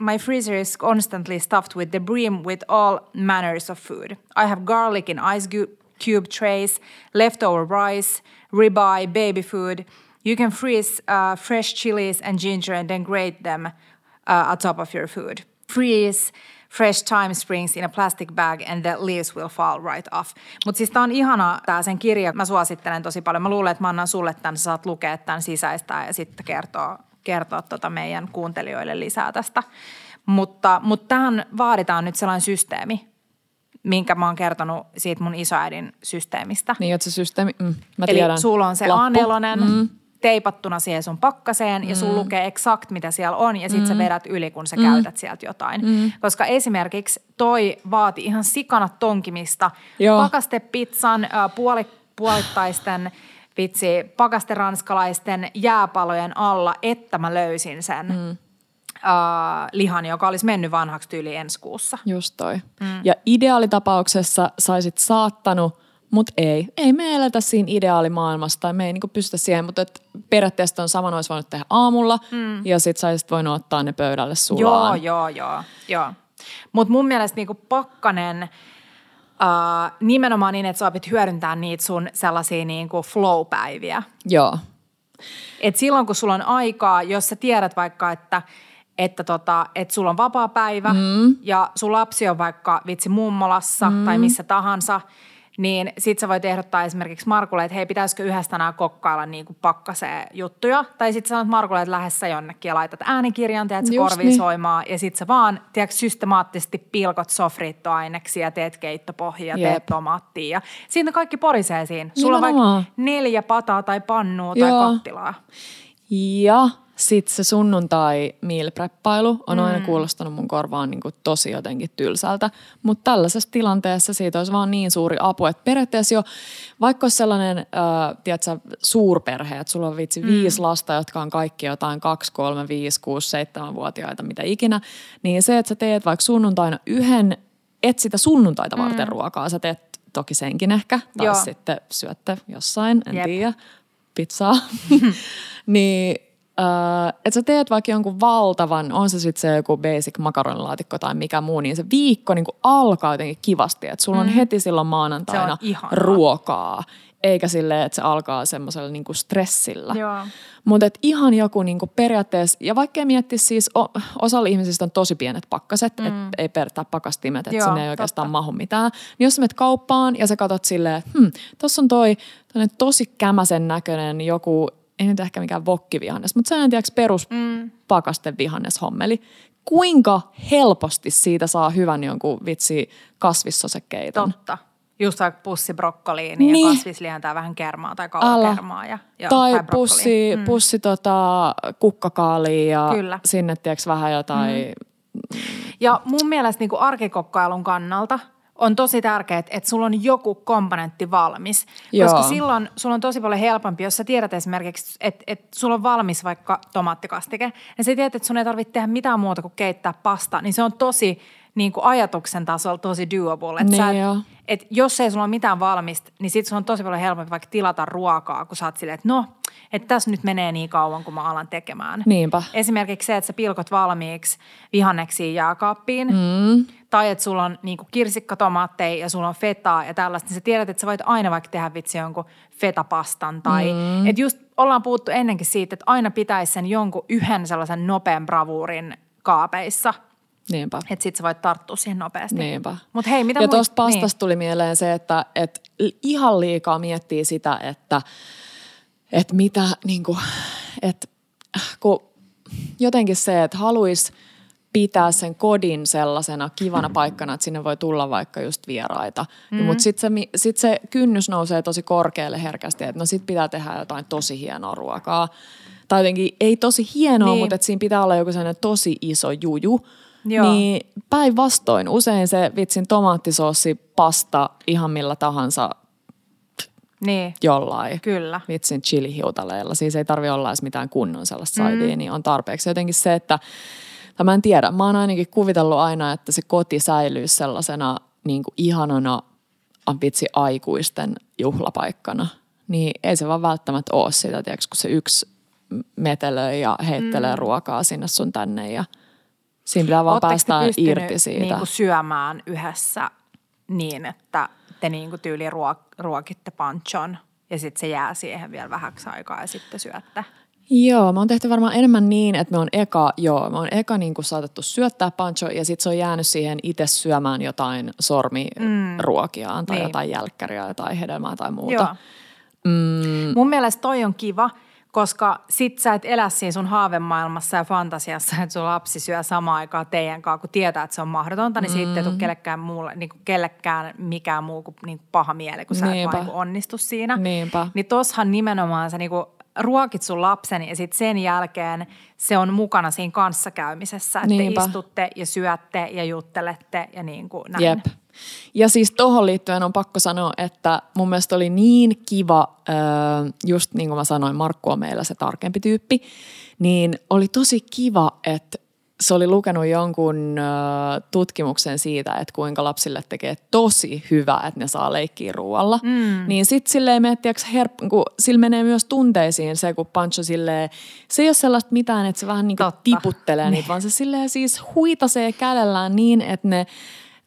my freezer is constantly stuffed with the brim with all manners of food. I have garlic in ice cube trays, leftover rice, ribeye, baby food. You can freeze uh, fresh chilies and ginger and then grate them uh, on top of your food. Freeze fresh thyme springs in a plastic bag and the leaves will fall right off. Mutta siis tää on ihana tää sen kirja. Mä suosittelen tosi paljon. Mä luulen, että mä annan sulle tämän, sä saat lukea tämän sisäistä ja sitten kertoa, kertoa tota meidän kuuntelijoille lisää tästä. Mutta, mutta tähän vaaditaan nyt sellainen systeemi, minkä mä oon kertonut siitä mun isoäidin systeemistä. Niin, että se systeemi, mm, mä Eli tiedän. sulla on se A4 mm. teipattuna siihen sun pakkaseen mm. ja sun lukee exakt mitä siellä on ja sit mm. sä vedät yli, kun sä mm. käytät sieltä jotain. Mm. Koska esimerkiksi toi vaati ihan sikana tonkimista. Joo. Pakastepizzan puoli, puolittaisten vitsi, pakasteranskalaisten jääpalojen alla, että mä löysin sen. Mm uh, lihan, joka olisi mennyt vanhaksi tyyli ensi kuussa. Just toi. Mm. Ja ideaalitapauksessa saisit saattanut, mutta ei. Ei me eletä siinä ideaalimaailmassa tai me ei niinku pystytä siihen, mutta et periaatteessa on saman olisi voinut tehdä aamulla mm. ja sit saisit voinut ottaa ne pöydälle sulaan. Joo, joo, joo. joo. Mutta mun mielestä niinku pakkanen – Uh, nimenomaan niin, että sä opit hyödyntää niitä sun sellaisia niin kuin flow-päiviä. Joo. Et silloin, kun sulla on aikaa, jos sä tiedät vaikka, että – että tota, et sulla on vapaa päivä mm. ja sun lapsi on vaikka vitsi mummolassa mm. tai missä tahansa, niin sit sä voit ehdottaa esimerkiksi Markulle, että hei, pitäisikö yhdessä tänään kokkailla niin kuin pakkaseen juttuja. Tai sitten sanot Markulle, että lähdessä jonnekin ja laitat äänikirjan, teet se korviin niin. soimaan ja sit sä vaan, tiedätkö, systemaattisesti pilkot sofriittoaineksia, teet keittopohjia, Jep. teet tomaattia. Ja siinä kaikki porisee siinä. Sulla on vaikka neljä pataa tai pannua tai Joo. kattilaa. Ja sitten se sunnuntai meal preppailu on mm. aina kuulostanut mun korvaan niin kuin tosi jotenkin tylsältä. Mutta tällaisessa tilanteessa siitä olisi vaan niin suuri apu, että periaatteessa jo vaikka olisi sellainen, äh, tiedätkö, suurperhe, että sulla on vitsi mm. viisi lasta, jotka on kaikki jotain 2, 3, 5, 6, 7 vuotiaita, mitä ikinä, niin se, että sä teet vaikka sunnuntaina yhden, et sitä sunnuntaita varten mm. ruokaa, sä teet toki senkin ehkä, tai sitten syötte jossain, en Jep. tiedä, pizzaa, niin Öö, että sä teet vaikka jonkun valtavan, on se sitten se joku basic makaronilaatikko tai mikä muu, niin se viikko niin alkaa jotenkin kivasti. Että sulla on mm. heti silloin maanantaina ruokaa, eikä silleen, että se alkaa semmoisella niin stressillä. Mutta ihan joku niin periaatteessa, ja vaikka miettisi siis, o, osalla ihmisistä on tosi pienet pakkaset, mm. että ei periaatteessa pakastimet, että sinne ei oikeastaan totta. mahu mitään. Niin jos sä menet kauppaan ja sä katsot silleen, että hm, tuossa on toi tosi kämäsen näköinen joku ei nyt ehkä mikään vokkivihannes, mutta sehän tiedätkö perus mm. pakastevihannесhommeli. Kuinka helposti siitä saa hyvän jonkun vitsi kasvissosekeiton? Totta. Just vaikka pussi brokkoliini niin. ja kasvislihan tai vähän kermaa tai kaulakermaa. Ja, ja, tai, tai pussi, mm. pussi tota, kukkakaalia ja Kyllä. sinne tiedätkö vähän jotain... Mm. Ja mun mielestä niin arkikokkailun kannalta – on tosi tärkeää, että sulla on joku komponentti valmis. Joo. Koska silloin sulla on tosi paljon helpompi, jos sä tiedät esimerkiksi, että, että sulla on valmis vaikka tomaattikastike, ja sä tiedät, että sun ei tarvitse tehdä mitään muuta kuin keittää pasta, niin se on tosi niin kuin ajatuksen tasolla tosi doable. Että niin sä, et jos ei sulla ole mitään valmista, niin sit sulla on tosi paljon helpompi vaikka tilata ruokaa, kun sä oot silleen, että no, että tässä nyt menee niin kauan, kun mä alan tekemään. Niinpä. Esimerkiksi se, että sä pilkot valmiiksi vihanneksiin jääkaappiin, mm. tai että sulla on niin kirsikkatomaatteja ja sulla on fetaa ja tällaista, niin sä tiedät, että sä voit aina vaikka tehdä vitsi jonkun fetapastan. Tai mm. että just ollaan puhuttu ennenkin siitä, että aina pitäisi sen jonkun yhden sellaisen nopean bravuurin kaapeissa – Niinpä. Että sit sä voit tarttua siihen nopeasti. Niinpä. Mut hei, mitä Ja tuosta pastasta niin. tuli mieleen se, että, että ihan liikaa miettii sitä, että, että mitä niin kuin, että kun jotenkin se, että haluaisi pitää sen kodin sellaisena kivana paikkana, että sinne voi tulla vaikka just vieraita. Mm-hmm. Mutta sitten se, sit se kynnys nousee tosi korkealle herkästi, että no sit pitää tehdä jotain tosi hienoa ruokaa. Tai jotenkin ei tosi hienoa, niin. mutta että siinä pitää olla joku sellainen tosi iso juju. Joo. Niin päinvastoin usein se vitsin tomaattisoosi pasta ihan millä tahansa niin. jollain Kyllä. vitsin chilihiutaleilla. Siis ei tarvi olla edes mitään kunnon sellaista mm. niin on tarpeeksi. Jotenkin se, että, tai mä en tiedä, mä oon ainakin kuvitellut aina, että se koti säilyy sellaisena niin kuin ihanana vitsi aikuisten juhlapaikkana. Niin ei se vaan välttämättä ole sitä, tiedätkö, kun se yksi metelöi ja heittelee mm. ruokaa sinne sun tänne ja – Siinä pitää vaan päästä irti siitä. Niin kuin syömään yhdessä niin, että te niin kuin tyyli ruok- ruokitte panchon ja sitten se jää siihen vielä vähäksi aikaa ja sitten syötte? Joo, mä oon tehty varmaan enemmän niin, että me on eka, joo, me on eka niin kuin saatettu syöttää pancho ja sitten se on jäänyt siihen itse syömään jotain sormiruokiaan mm. tai niin. jotain jälkkäriä, jotain hedelmää tai muuta. Joo. Mm. Mun mielestä toi on kiva, koska sit sä et elä siinä sun haavemaailmassa ja fantasiassa, että sun lapsi syö samaan aikaan teidän kanssa, kun tietää, että se on mahdotonta, niin mm. siitä ei tule kellekään, muulle, niin kuin kellekään mikään muu kuin, niin kuin paha mieli, kun sä Niinpä. et vaan niin onnistu siinä. Niinpä. Niin tossahan nimenomaan sä niin kuin ruokit sun lapsen ja sitten sen jälkeen se on mukana siinä kanssakäymisessä, että Niinpä. te istutte ja syötte ja juttelette ja niin kuin näin. Jep. Ja siis tuohon liittyen on pakko sanoa, että mun mielestä oli niin kiva, just niin kuin mä sanoin, Markku on meillä se tarkempi tyyppi, niin oli tosi kiva, että se oli lukenut jonkun tutkimuksen siitä, että kuinka lapsille tekee tosi hyvää, että ne saa leikkiä ruoalla. Mm. Niin sit silleen miettiäks herp- kun sillä menee myös tunteisiin se, kun Pancho silleen, se ei ole sellaista mitään, että se vähän niin tiputtelee niitä, vaan se silleen siis huitasee kädellään niin, että ne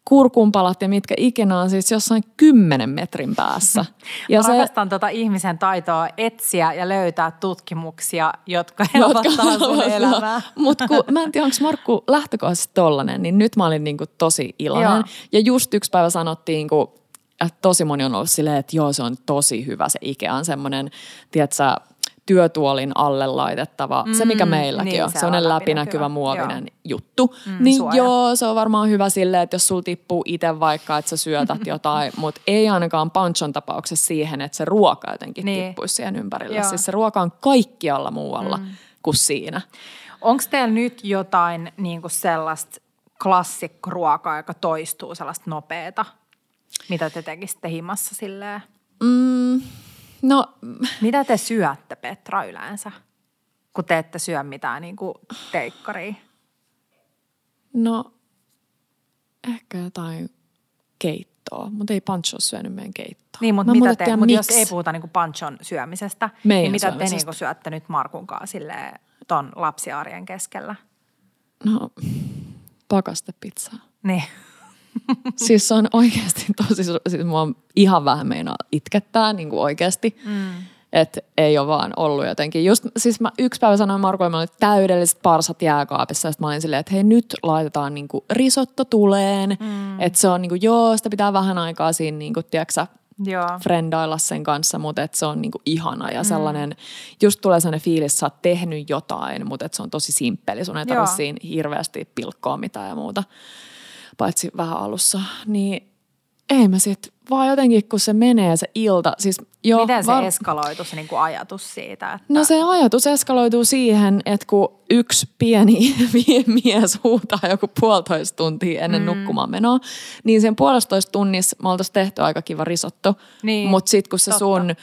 kurkunpalat ja mitkä ikinä on siis jossain kymmenen metrin päässä. Ja Mä se, rakastan tota ihmisen taitoa etsiä ja löytää tutkimuksia, jotka helpottaa sun elämää. Mutta mä en tiedä, onko Markku lähtökohtaisesti tollanen, niin nyt mä olin niinku tosi iloinen. Joo. Ja just yksi päivä sanottiin, kun Ja tosi moni on ollut silleen, että joo, se on tosi hyvä. Se Ikea on semmoinen, tiedätkö, työtuolin alle laitettava, mm, se mikä meilläkin niin, on, se on läpinäkyvä muovinen joo. juttu. Mm, niin suoja. joo, se on varmaan hyvä silleen, että jos sul tippuu itse vaikka, että sä syötät jotain, mutta ei ainakaan panchon tapauksessa siihen, että se ruoka jotenkin niin. tippuisi siihen ympärille. Joo. Siis se ruoka on kaikkialla muualla mm. kuin siinä. Onko teillä nyt jotain niin kuin sellaista klassikkoruokaa, joka toistuu sellaista nopeeta, mitä te tekisitte himassa silleen? Mm, no. Mitä te syötte Petra yleensä, kun te ette syö mitään niin kuin teikkaria? No, ehkä jotain keittoa, mutta ei Pancho syönyt meidän keittoa. Niin, mutta, mitä te, mutta jos ei puhuta niin Panchon syömisestä, Meidän niin mitä te niin syötte nyt Markun kanssa ton lapsiarjen keskellä? No, pakastepizzaa. Niin. siis se on oikeasti tosi, siis mua ihan vähän meinaa itkettää niin kuin oikeasti. Mm. Että ei ole vaan ollut jotenkin. Just, siis mä yksi päivä sanoin Markoille, että oli täydelliset parsat jääkaapissa. Sitten mä olin silleen, että hei nyt laitetaan niin kuin risotto tuleen. Mm. Että se on niin kuin, joo, sitä pitää vähän aikaa siinä, niin kuin, tiedätkö, Joo. frendailla sen kanssa, mutta et se on niinku ihana ja mm. sellainen, just tulee sellainen fiilis, että sä oot tehnyt jotain, mutta et se on tosi simppeli, sun ei tarvitse siinä hirveästi pilkkoa mitään ja muuta, paitsi vähän alussa, niin ei mä sit, vaan jotenkin kun se menee se ilta, siis jo, Miten se var... eskaloitu se niin kuin ajatus siitä? Että... No se ajatus eskaloituu siihen, että kun yksi pieni mies huutaa joku puolitoista tuntia ennen mm. nukkumaan menoa, niin sen puolitoista tunnissa me oltaisiin tehty aika kiva risotto. Niin, Mutta sitten kun se totta. sun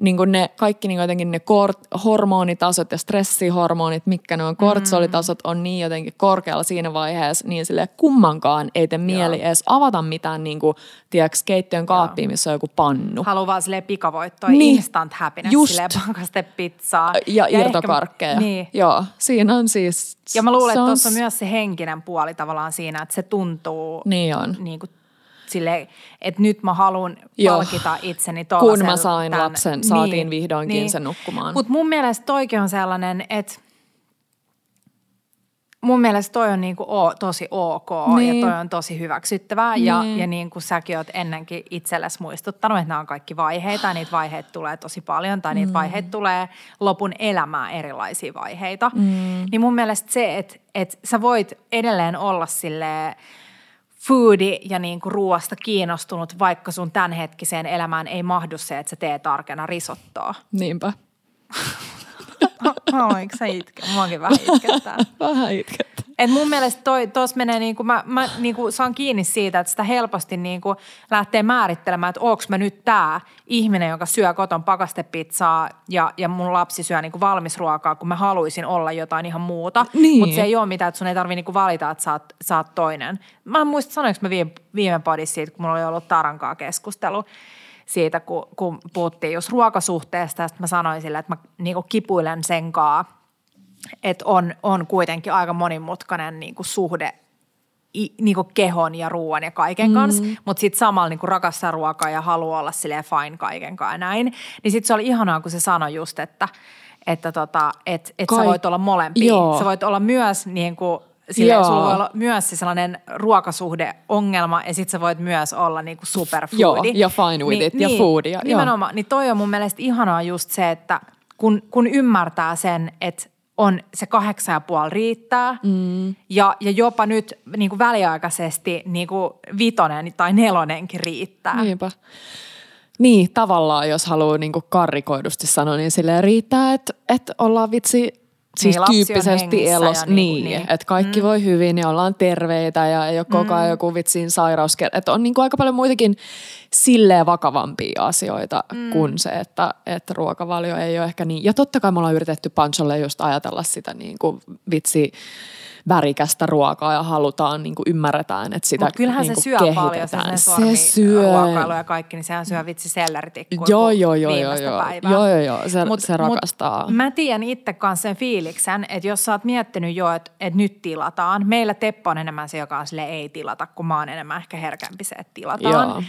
niin kuin ne, kaikki niin jotenkin ne kort, hormonitasot ja stressihormonit, mitkä ne on, kortsolitasot on niin jotenkin korkealla siinä vaiheessa, niin sille kummankaan ei tee mieli Joo. edes avata mitään niin kuin, tiedätkö, keittiön kaappia, missä on joku pannu. Haluaa vaan silleen pikavoittoa, niin. instant happiness, Just. silleen pakaste pizzaa. Ja, ja irtokarkkeja. Ehkä, niin. Joo, siinä on siis... Ja mä luulen, että tuossa on myös se henkinen puoli tavallaan siinä, että se tuntuu... Niin on. Niin kuin sille, että nyt mä haluan palkita itseni Kun mä sain tämän, lapsen, saatiin niin, vihdoinkin niin. sen nukkumaan. Mutta mun mielestä toikin on sellainen, että mun mielestä toi on niinku o, tosi ok niin. ja toi on tosi hyväksyttävää. Niin. Ja, ja niin kuin säkin oot ennenkin itsellesi muistuttanut, että nämä on kaikki vaiheita ja niitä vaiheita tulee tosi paljon tai niitä mm. vaiheita tulee lopun elämää erilaisia vaiheita. Mm. Niin mun mielestä se, että, että sä voit edelleen olla silleen – foodi ja niin kuin ruoasta kiinnostunut, vaikka sun tämänhetkiseen elämään ei mahdu se, että sä teet arkena risottoa. Niinpä. Oliko sä itke? Muakin vähän itkettää. vähän itkettää. Et mun mielestä toi, tos menee niin kuin, mä, mä niin kuin saan kiinni siitä, että sitä helposti niin kuin lähtee määrittelemään, että onko mä nyt tämä ihminen, joka syö koton pakastepizzaa ja, ja mun lapsi syö niin kuin valmisruokaa, kun mä haluaisin olla jotain ihan muuta. Niin. Mutta se ei ole mitään, että sun ei tarvitse niin kuin valita, että sä oot, sä oot toinen. Mä en muista, sanoinko mä viime, viime podissa siitä, kun mulla oli ollut Tarankaa keskustelu siitä, kun, kun puhuttiin just ruokasuhteesta. Ja mä sanoin sille, että mä niin kipuilen sen kaa, että on, on kuitenkin aika monimutkainen niin suhde i, niin kehon ja ruoan ja kaiken mm. kanssa, mutta sitten samalla niin rakastaa ruokaa ja haluaa olla silleen fine kaiken kanssa ja näin. Niin sitten se oli ihanaa, kun se sanoi just, että, että tota, et, et Kaik- sä voit olla molempia. Joo. Sä voit olla myös niin kuin Sille sulla voi olla myös se sellainen ruokasuhdeongelma ja sit sä voit myös olla niinku superfoodi. Joo, ja fine with niin, it, ja niin, food. Ja, nimenomaan, joo. niin toi on mun mielestä ihanaa just se, että kun, kun ymmärtää sen, että on se kahdeksan ja puoli riittää mm. ja, ja jopa nyt niin kuin väliaikaisesti niin kuin vitonen tai nelonenkin riittää. Niinpä. Niin, tavallaan jos haluaa niin kuin karrikoidusti sanoa, niin sille riittää, että, että ollaan vitsi Siis niin, tyyppisesti elos, niin, niin, niin. että kaikki mm. voi hyvin ja ollaan terveitä ja ei ole koko ajan mm. joku vitsiin sairaus. Että on niin kuin aika paljon muitakin silleen vakavampia asioita mm. kuin se, että, että ruokavalio ei ole ehkä niin. Ja totta kai me ollaan yritetty Pancholle just ajatella sitä niin kuin vitsi värikästä ruokaa ja halutaan, niin kuin ymmärretään, että sitä Mut kyllähän niin se niinku syö paljon, se, se syö. ruokailu ja kaikki, niin sehän syö vitsi selleritikkuja joo, joo, joo, joo, joo, päivää. Joo, joo, joo, se, mut, se rakastaa. Mut mä tiedän itse kanssa sen fiiliksen, että jos sä oot miettinyt jo, että et nyt tilataan. Meillä Teppo on enemmän se, joka on sille ei tilata, kun mä oon enemmän ehkä herkämpi se, että tilataan. Joo.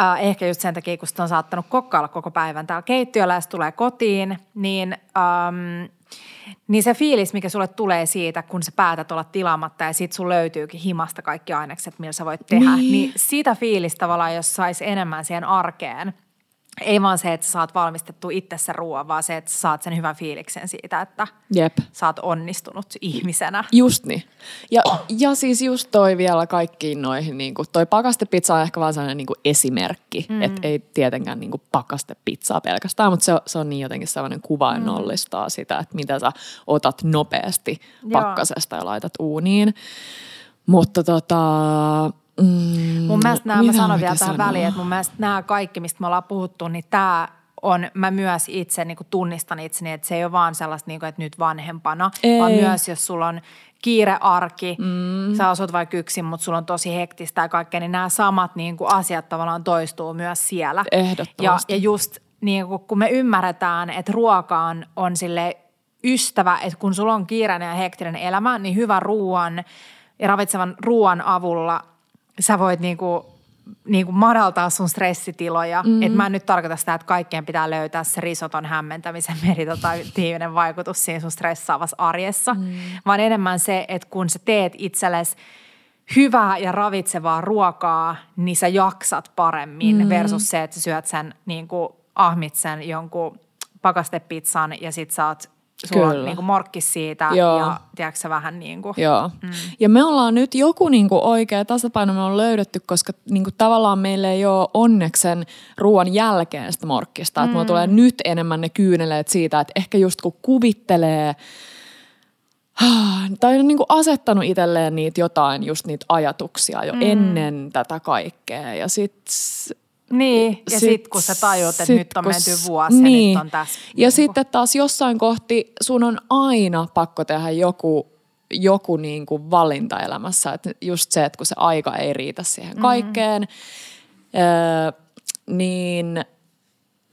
Äh, ehkä just sen takia, kun sitä on saattanut kokkailla koko päivän täällä keittiöllä ja tulee kotiin, niin ähm, niin se fiilis, mikä sulle tulee siitä, kun sä päätät olla tilaamatta ja sit sun löytyykin himasta kaikki ainekset, millä sä voit tehdä, niin, niin sitä fiilistä tavallaan, jos sais enemmän siihen arkeen, ei vaan se, että sä saat valmistettu itsessä ruoan, vaan se, että sä saat sen hyvän fiiliksen siitä, että Jep. sä oot onnistunut ihmisenä. Just niin. Ja, ja siis just toi vielä kaikkiin noihin, niin kuin toi pakastepizza on ehkä vaan sellainen niin kuin esimerkki, mm. että ei tietenkään niin kuin pakastepizzaa pelkästään, mutta se, se on niin jotenkin sellainen kuvainnollistaa mm. sitä, että mitä sä otat nopeasti pakkasesta ja laitat uuniin. Mutta tota, Mm, mun mielestä nämä, mä sanon vielä tähän väliin, että mun mielestä nämä kaikki, mistä me ollaan puhuttu, niin tämä on, mä myös itse niin tunnistan itseni, että se ei ole vaan sellaista, niin kuin, että nyt vanhempana, ei. vaan myös jos sulla on kiire arki, mm. sä asut vaikka yksin, mutta sulla on tosi hektistä ja kaikkea, niin nämä samat niin kuin asiat tavallaan toistuu myös siellä. Ehdottomasti. Ja, ja just niin kuin, kun me ymmärretään, että ruokaan on sille ystävä, että kun sulla on kiireinen ja hektinen elämä, niin hyvä ruoan ja ravitsevan ruoan avulla sä voit niinku, niinku madaltaa sun stressitiloja. Mm. Et mä en nyt tarkoita sitä, että kaikkien pitää löytää se risoton hämmentämisen meditatiivinen vaikutus siinä sun stressaavassa arjessa, mm. vaan enemmän se, että kun sä teet itsellesi hyvää ja ravitsevaa ruokaa, niin sä jaksat paremmin mm. versus se, että sä syöt sen niin kuin ahmit sen jonkun pakastepizzan ja sit sä oot sulla Kyllä. on niin kuin morkkis siitä Joo. ja tiedätkö vähän niin kuin. Joo. Mm. Ja me ollaan nyt joku niin kuin oikea tasapaino me on löydetty, koska niin kuin tavallaan meille ei ole onneksen ruoan jälkeen sitä morkkista. Mm. Että mulla tulee nyt enemmän ne kyyneleet siitä, että ehkä just kun kuvittelee tai on niin kuin asettanut itselleen niitä jotain, just niitä ajatuksia jo mm. ennen tätä kaikkea. Ja sitten niin, ja sitten sit, kun sä tajuat, että nyt on menty vuosi niin. ja nyt on tässä. Ja niin sitten taas jossain kohti sun on aina pakko tehdä joku, joku niin kuin valinta elämässä. Että just se, että kun se aika ei riitä siihen mm-hmm. kaikkeen, mm. öö, niin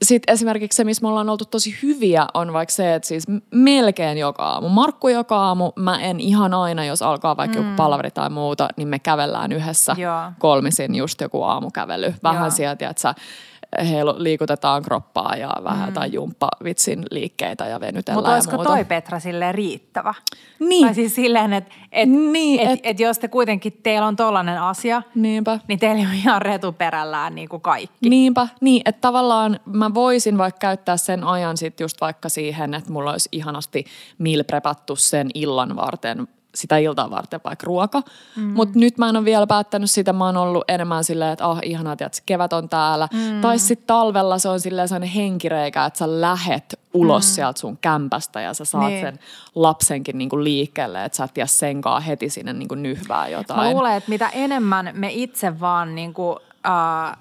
sitten esimerkiksi se, missä me ollaan oltu tosi hyviä, on vaikka se, että siis melkein joka aamu, Markku joka aamu, mä en ihan aina, jos alkaa vaikka mm. joku palaveri tai muuta, niin me kävellään yhdessä Joo. kolmisin just joku aamukävely. Vähän Joo. sieltä, että sä heilu, liikutetaan kroppaa ja vähän mm. tai jumppavitsin liikkeitä ja venytellään Mutta olisiko muuta. toi Petra silleen riittävä? Niin. Tai siis silleen, että et, niin, et, et, et jos te kuitenkin, teillä on tollainen asia, Niinpä. niin teillä on ihan retuperällään niin kuin kaikki. Niinpä, niin, että tavallaan mä voisin vaikka käyttää sen ajan sitten just vaikka siihen, että mulla olisi ihanasti meal prepattu sen illan varten sitä iltaa varten vaikka ruoka. Mm. Mutta nyt mä en ole vielä päättänyt sitä. Mä oon ollut enemmän silleen, että ah, ihanaa, että kevät on täällä. Mm. Tai sitten talvella se on silleen sellainen henkireikä, että sä lähet ulos mm. sieltä sun kämpästä ja sä saat niin. sen lapsenkin niinku liikkeelle, että sä et senkaan heti sinne niinku nyhvää jotain. Mä luulen, että mitä enemmän me itse vaan niinku, uh,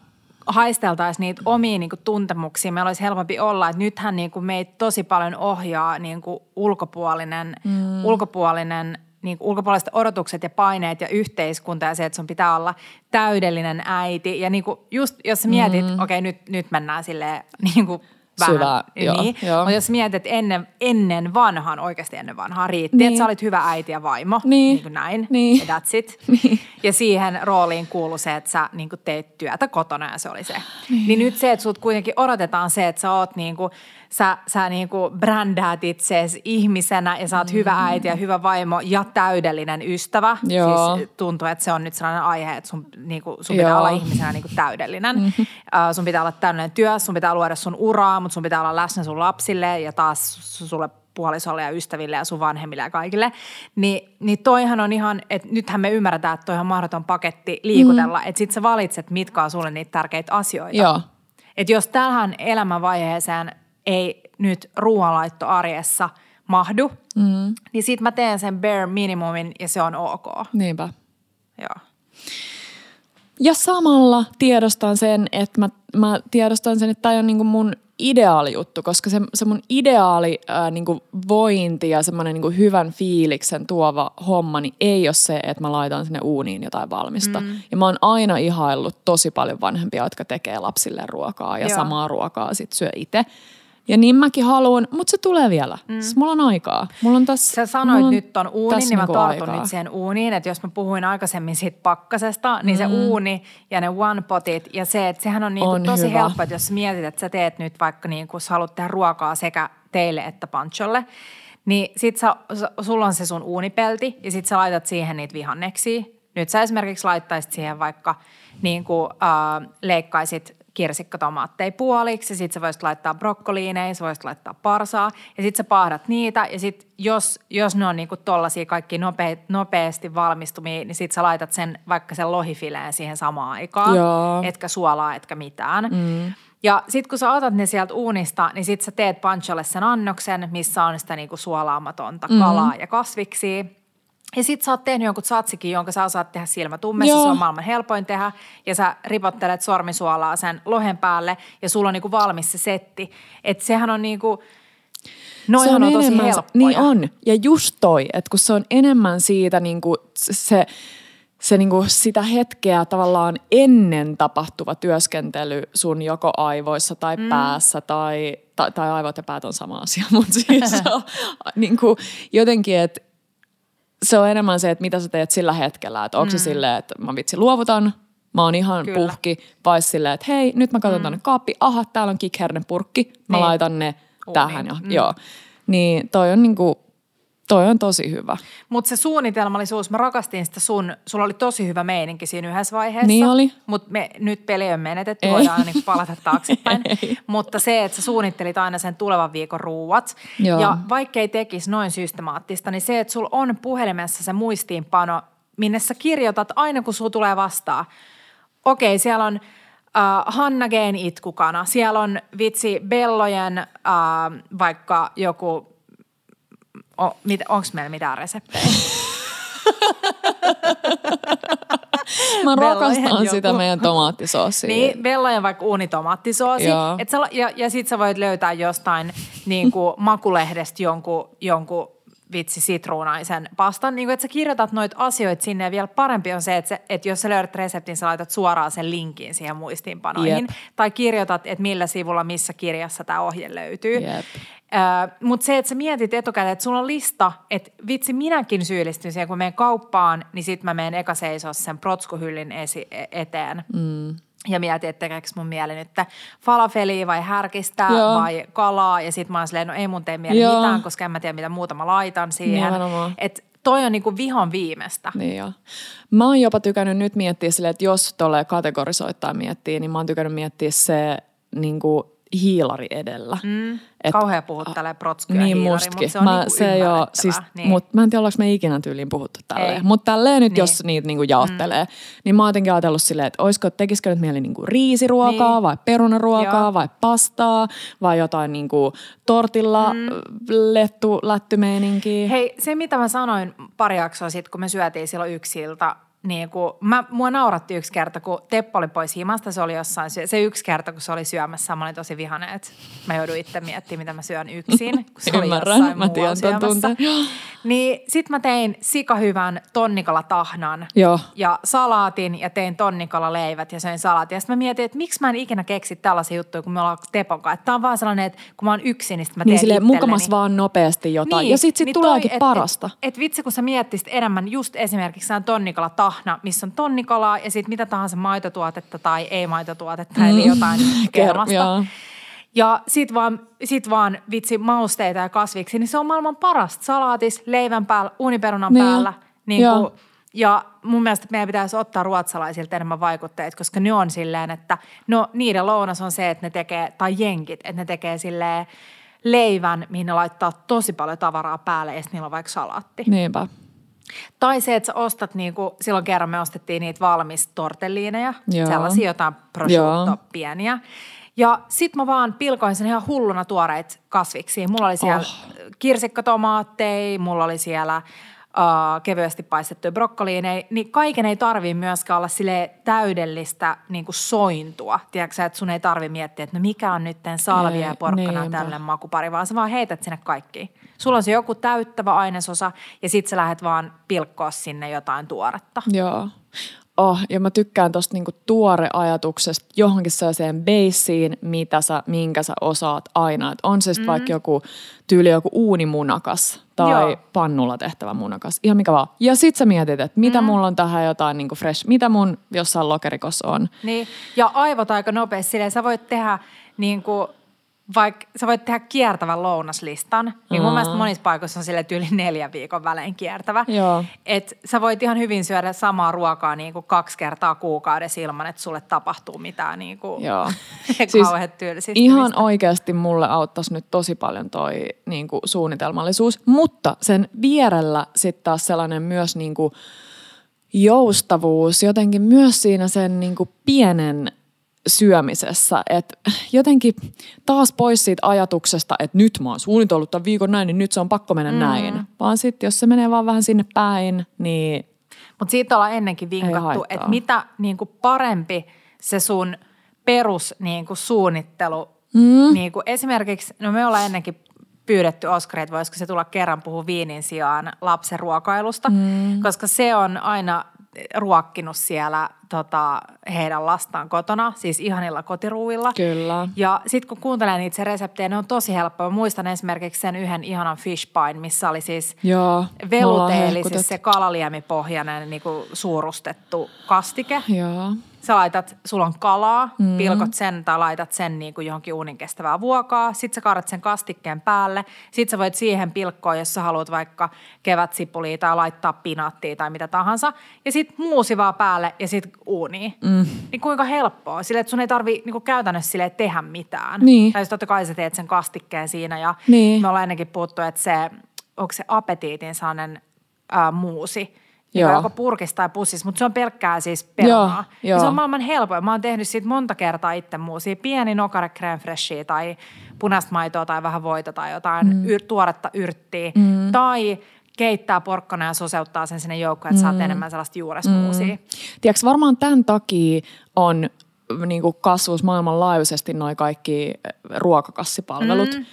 haisteltaisiin niitä omia niin kuin, tuntemuksia, meillä olisi helpompi olla. Että nythän niin kuin, meitä tosi paljon ohjaa niin kuin, ulkopuolinen, mm. ulkopuolinen niin ulkopuoliset odotukset ja paineet ja yhteiskunta ja se, että sun pitää olla täydellinen äiti. Ja niin kuin just jos mietit, mm. okei okay, nyt, nyt mennään silleen niin kuin vähän. Syvää, niin. joo, Mutta jos mietit, ennen, ennen vanhaan, oikeasti ennen vanhaa riitti, niin. että sä olit hyvä äiti ja vaimo, niin, niin kuin näin, niin. ja that's it. Niin. Ja siihen rooliin kuuluu se, että sä niin kuin teet työtä kotona ja se oli se. Niin. niin nyt se, että sut kuitenkin odotetaan se, että sä oot niin kuin – sä, sä niinku brändäät itseesi ihmisenä ja sä oot mm. hyvä äiti ja hyvä vaimo ja täydellinen ystävä. Joo. Siis tuntuu, että se on nyt sellainen aihe, että sun, niinku, sun pitää Joo. olla ihmisenä niinku täydellinen. Mm-hmm. Uh, sun pitää olla täydellinen työ, sun pitää luoda sun uraa, mutta sun pitää olla läsnä sun lapsille ja taas sulle puolisolle ja ystäville ja sun vanhemmille ja kaikille. Ni, niin toihan on ihan, että nythän me ymmärretään, että toihan mahdoton paketti liikutella, mm. että sit sä valitset, mitkä on sulle niitä tärkeitä asioita. Joo. Että jos tähän elämänvaiheeseen ei nyt ruoanlaitto arjessa mahdu, mm. niin sit mä teen sen bare minimumin ja se on ok. Niinpä. Joo. Ja samalla tiedostan sen, että mä, mä tiedostan sen, että tämä on niinku mun ideaali juttu, koska se, se mun ideaali ää, niinku vointi ja semmoinen niinku hyvän fiiliksen tuova homma, niin ei ole se, että mä laitan sinne uuniin jotain valmista. Mm. Ja mä oon aina ihaillut tosi paljon vanhempia, jotka tekee lapsille ruokaa ja Joo. samaa ruokaa sit syö itse. Ja niin mäkin haluan, mutta se tulee vielä. Mm. Siis mulla on aikaa. Mulla on tässä, Sä sanoit on nyt on uuni, niin mä niinku tartun aikaa. nyt siihen uuniin. Että jos mä puhuin aikaisemmin siitä pakkasesta, niin mm. se uuni ja ne one-potit ja se, että sehän on, niinku on tosi hyvä. helppo, että jos mietit, että sä teet nyt vaikka niinku, sä haluat tehdä ruokaa sekä teille että Pancholle, Niin sit sä, sulla on se sun uunipelti ja sit sä laitat siihen niitä vihanneksia. Nyt sä esimerkiksi laittaisit siihen vaikka niin kuin, äh, leikkaisit kirsikkatomaatteja puoliksi sitten sä voisit laittaa brokkoliineja, sä voisit laittaa parsaa ja sitten sä paahdat niitä ja sitten jos, jos ne on niinku tollasia kaikki nopea, nopeasti valmistumia, niin sitten sä laitat sen vaikka sen lohifileen siihen samaan aikaan, Joo. etkä suolaa, etkä mitään. Mm. Ja sitten kun sä otat ne sieltä uunista, niin sitten sä teet pancholle sen annoksen, missä on sitä niinku suolaamatonta kalaa mm. ja kasviksia – ja sit sä oot tehnyt jonkun tzatsikin, jonka sä osaat tehdä silmätummessa, Joo. se on maailman helpoin tehdä. Ja sä ripottelet sormisuolaa sen lohen päälle ja sulla on niinku valmis se setti. Että sehän on niinku, noihan on, on tosi helppoja. Niin on. Ja just toi, että kun se on enemmän siitä niinku, se, se niinku sitä hetkeä tavallaan ennen tapahtuva työskentely sun joko aivoissa tai mm. päässä tai, tai, tai aivot ja päät on sama asia, mutta siis se on niinku, jotenkin, että se on enemmän se, että mitä sä teet sillä hetkellä. Että onko mm. se silleen, että mä vitsi luovutan, mä oon ihan Kyllä. Puhki, vai silleen, että hei, nyt mä katson mm. tonne kaappi, aha, täällä on kikhernepurkki, mä Niin. laitan ne Uuniin. tähän. Ja, mm. Joo. Niin toi on niinku, toi on tosi hyvä. Mutta se suunnitelmallisuus, mä rakastin sitä sun, sulla oli tosi hyvä meininki siinä yhdessä vaiheessa. Niin oli. Mutta nyt peli on menetetty, Ei. voidaan aina niinku palata taaksepäin. Ei. Mutta se, että sä suunnittelit aina sen tulevan viikon ruuat. Joo. Ja vaikkei tekisi noin systemaattista, niin se, että sulla on puhelimessa se muistiinpano, minne sä kirjoitat aina, kun sulla tulee vastaan. Okei, siellä on äh, Hanna Geen itkukana. Siellä on vitsi Bellojen äh, vaikka joku, o, mit, onko meillä mitään reseptejä? Mä rakastan joku. sitä meidän tomaattisoosia. Niin, Bellojen vaikka uunitomaattisoosi. Et sä, ja, ja sit sä voit löytää jostain niin kuin makulehdestä jonkun, jonkun vitsi sitruunaisen pastan. Niin kuin, että sä kirjoitat noita asioita sinne ja vielä parempi on se, että, se, että jos sä löydät reseptin, sä laitat suoraan sen linkin siihen muistiinpanoihin. Jep. Tai kirjoitat, että millä sivulla, missä kirjassa tämä ohje löytyy. Jep. Mutta se, että sä mietit etukäteen, että sulla on lista, että vitsi minäkin syyllistyn siihen, kun menen kauppaan, niin sit mä menen eka seisoa sen protskuhyllin esi- e- eteen. Mm. Ja mietin, että tekeekö mun mieli nyt falafeliä vai härkistä Joo. vai kalaa. Ja sit mä oon silleen, no ei mun tee mieli Joo. mitään, koska en mä tiedä, mitä muuta mä laitan siihen. Että toi on niinku vihon viimeistä. Niin joo. Mä oon jopa tykännyt nyt miettiä silleen, että jos tolle kategorisoittaa miettiä, niin mä oon tykännyt miettiä se niin kuin hiilari edellä. Mm. Et- Kauhea puhua tälleen protskyä Niin hiilari, mustakin. mutta se on mä, niinku se siis, niin. mut mä en tiedä, ollaanko me ikinä tyyliin puhuttu tälleen. Mutta tälleen nyt, Niin. jos niitä niinku jaottelee, mm. niin mä oon jotenkin ajatellut silleen, että olisiko, tekisikö nyt mieli niinku riisiruokaa Niin. vai perunaruokaa Joo. vai pastaa vai jotain niinku tortilla mm. lettu, lättymeininkiä. Hei, se mitä mä sanoin pari jaksoa sitten, kun me syötiin silloin yksiltä, niin kun, mä, mua nauratti yksi kerta, kun Teppo oli pois himasta, se oli jossain, se yksi kerta, kun se oli syömässä, mä olin tosi vihainen, että mä joudun itse miettimään, mitä mä syön yksin, kun se oli Ymmärrän, jossain mä tiedän syömässä. Niin sit mä tein sikahyvän tonnikala tahnan Joo. ja salaatin ja tein tonnikala leivät ja söin salaatin. Ja sitten mä mietin, että miksi mä en ikinä keksi tällaisia juttuja, kun me ollaan Tepon kanssa. Tää on vaan sellainen, että kun mä oon yksin, niin sit mä teen Niin silleen mukamas vaan nopeasti jotain. Niin, ja sit, sit niin tuleekin toi, parasta. Et, et vitsi, kun sä miettisit enemmän just esimerkiksi sään tahna, missä on tonnikalaa ja sitten mitä tahansa maitotuotetta tai ei maitotuotetta, mm. eli jotain kermasta. Ja sit vaan, sit vaan vitsi mausteita ja kasviksi, niin se on maailman parasta. Salaatis, leivän päällä, uuniperunan Niin. päällä. Niin Joo. kuin, ja mun mielestä meidän pitäisi ottaa ruotsalaisilta enemmän vaikutteita, koska ne on silleen, että no niiden lounas on se, että ne tekee, tai jenkit, että ne tekee silleen leivän, mihin ne laittaa tosi paljon tavaraa päälle ja sitten niillä on vaikka salaatti. Niinpä. Tai se, että sä ostat, niin kuin, silloin kerran me ostettiin niitä valmis tortelliineja, Joo. sellaisia jotain prosciutto pieniä. Ja sit mä vaan pilkoin sen ihan hulluna tuoreita kasviksia. Mulla oli siellä oh. kirsikkatomaatteja, mulla oli siellä uh, kevyesti paistettuja brokkoliineja, niin kaiken ei tarvii myöskään olla sille täydellistä niin kuin sointua. Tiedätkö että sun ei tarvi miettiä, että no mikä on nyt salvia ja Ei, porkkana niinpä. tälle makupari, vaan sä vaan heität sinne kaikki. Sulla on se joku täyttävä ainesosa ja sit sä lähdet vaan pilkkoa sinne jotain tuoretta. Joo. Oh, ja mä tykkään tosta niinku tuoreajatuksesta johonkin sellaiseen beissiin, mitä sä, minkä sä osaat aina. Et on se sitten mm. vaikka joku tyyli joku uunimunakas tai Joo. Pannulla tehtävä munakas. Ihan mikä vaan. Ja sit sä mietit, että mitä mm. mulla on tähän jotain niinku fresh, mitä mun jossain lokerikossa on. Niin, ja aivot aika nopeasti silleen, sä voit tehdä niin kuin vaikka sä voit tehdä kiertävän lounaslistan, niin mun mielestä monissa paikoissa on sille yli neljän viikon välein kiertävä. Joo. Et sä voit ihan hyvin syödä samaa ruokaa niin kuin kaksi kertaa kuukaudessa ilman, että sulle tapahtuu mitään niin kuin Joo. siis ihan oikeasti mulle auttaisi nyt tosi paljon toi niin kuin suunnitelmallisuus, mutta sen vierellä sitten taas sellainen myös niin kuin joustavuus, jotenkin myös siinä sen niin kuin pienen syömisessä. Että jotenkin taas pois siitä ajatuksesta, että nyt mä oon suunnitellut tämän viikon näin, niin nyt se on pakko mennä mm. näin. Vaan sitten jos se menee vaan vähän sinne päin, niin Mutta siitä ollaan ennenkin vinkattu, että mitä niin kuin parempi se sun perus niin kuin suunnittelu. Mm. Niin kuin esimerkiksi, no me ollaan ennenkin pyydetty Oskari, että voisiko se tulla kerran puhua viinin sijaan lapsen ruokailusta, mm. koska se on aina ruokkinut siellä tota, heidän lastaan kotona, siis ihanilla kotiruuilla. Kyllä. Ja sitten kun kuuntelen niitä reseptejä, ne on tosi helppoa. Mä muistan esimerkiksi sen yhden ihanan fish pine, missä oli siis Joo, veluteellisesti se kalaliemipohjainen niin suurustettu kastike. Joo sä laitat, sulla on kalaa, mm. pilkot sen tai laitat sen niin kuin johonkin uunin kestävää vuokaa. Sitten sä kaadat sen kastikkeen päälle. Sitten sä voit siihen pilkkoa, jos sä haluat vaikka kevätsipulia tai laittaa pinaattia tai mitä tahansa. Ja sitten muusi vaan päälle ja sitten uuni. Mm. Niin kuinka helppoa. Sille, että sun ei tarvi niin kuin käytännössä sille tehdä mitään. Niin. Tai totta kai sä teet sen kastikkeen siinä. Ja niin. me ollaan ennenkin puhuttu, että se, onko se apetiitin sellainen ää, muusi – Joo. joko purkissa tai pussissa, mutta se on pelkkää siis perunaa. Joo, ja se on maailman helpoin. Mä oon tehnyt siitä monta kertaa itse muusia. Pieni nokare crème freshia tai punaista maitoa tai vähän voita tai jotain mm. yr, tuoretta yrttiä. Mm. Tai keittää porkkana ja soseuttaa sen sinne joukkoon, että mm. saat enemmän sellaista juuresmuusia. Mm. Tiedätkö, varmaan tämän takia on niin kasvus maailmanlaajuisesti noin kaikki ruokakassipalvelut. Mm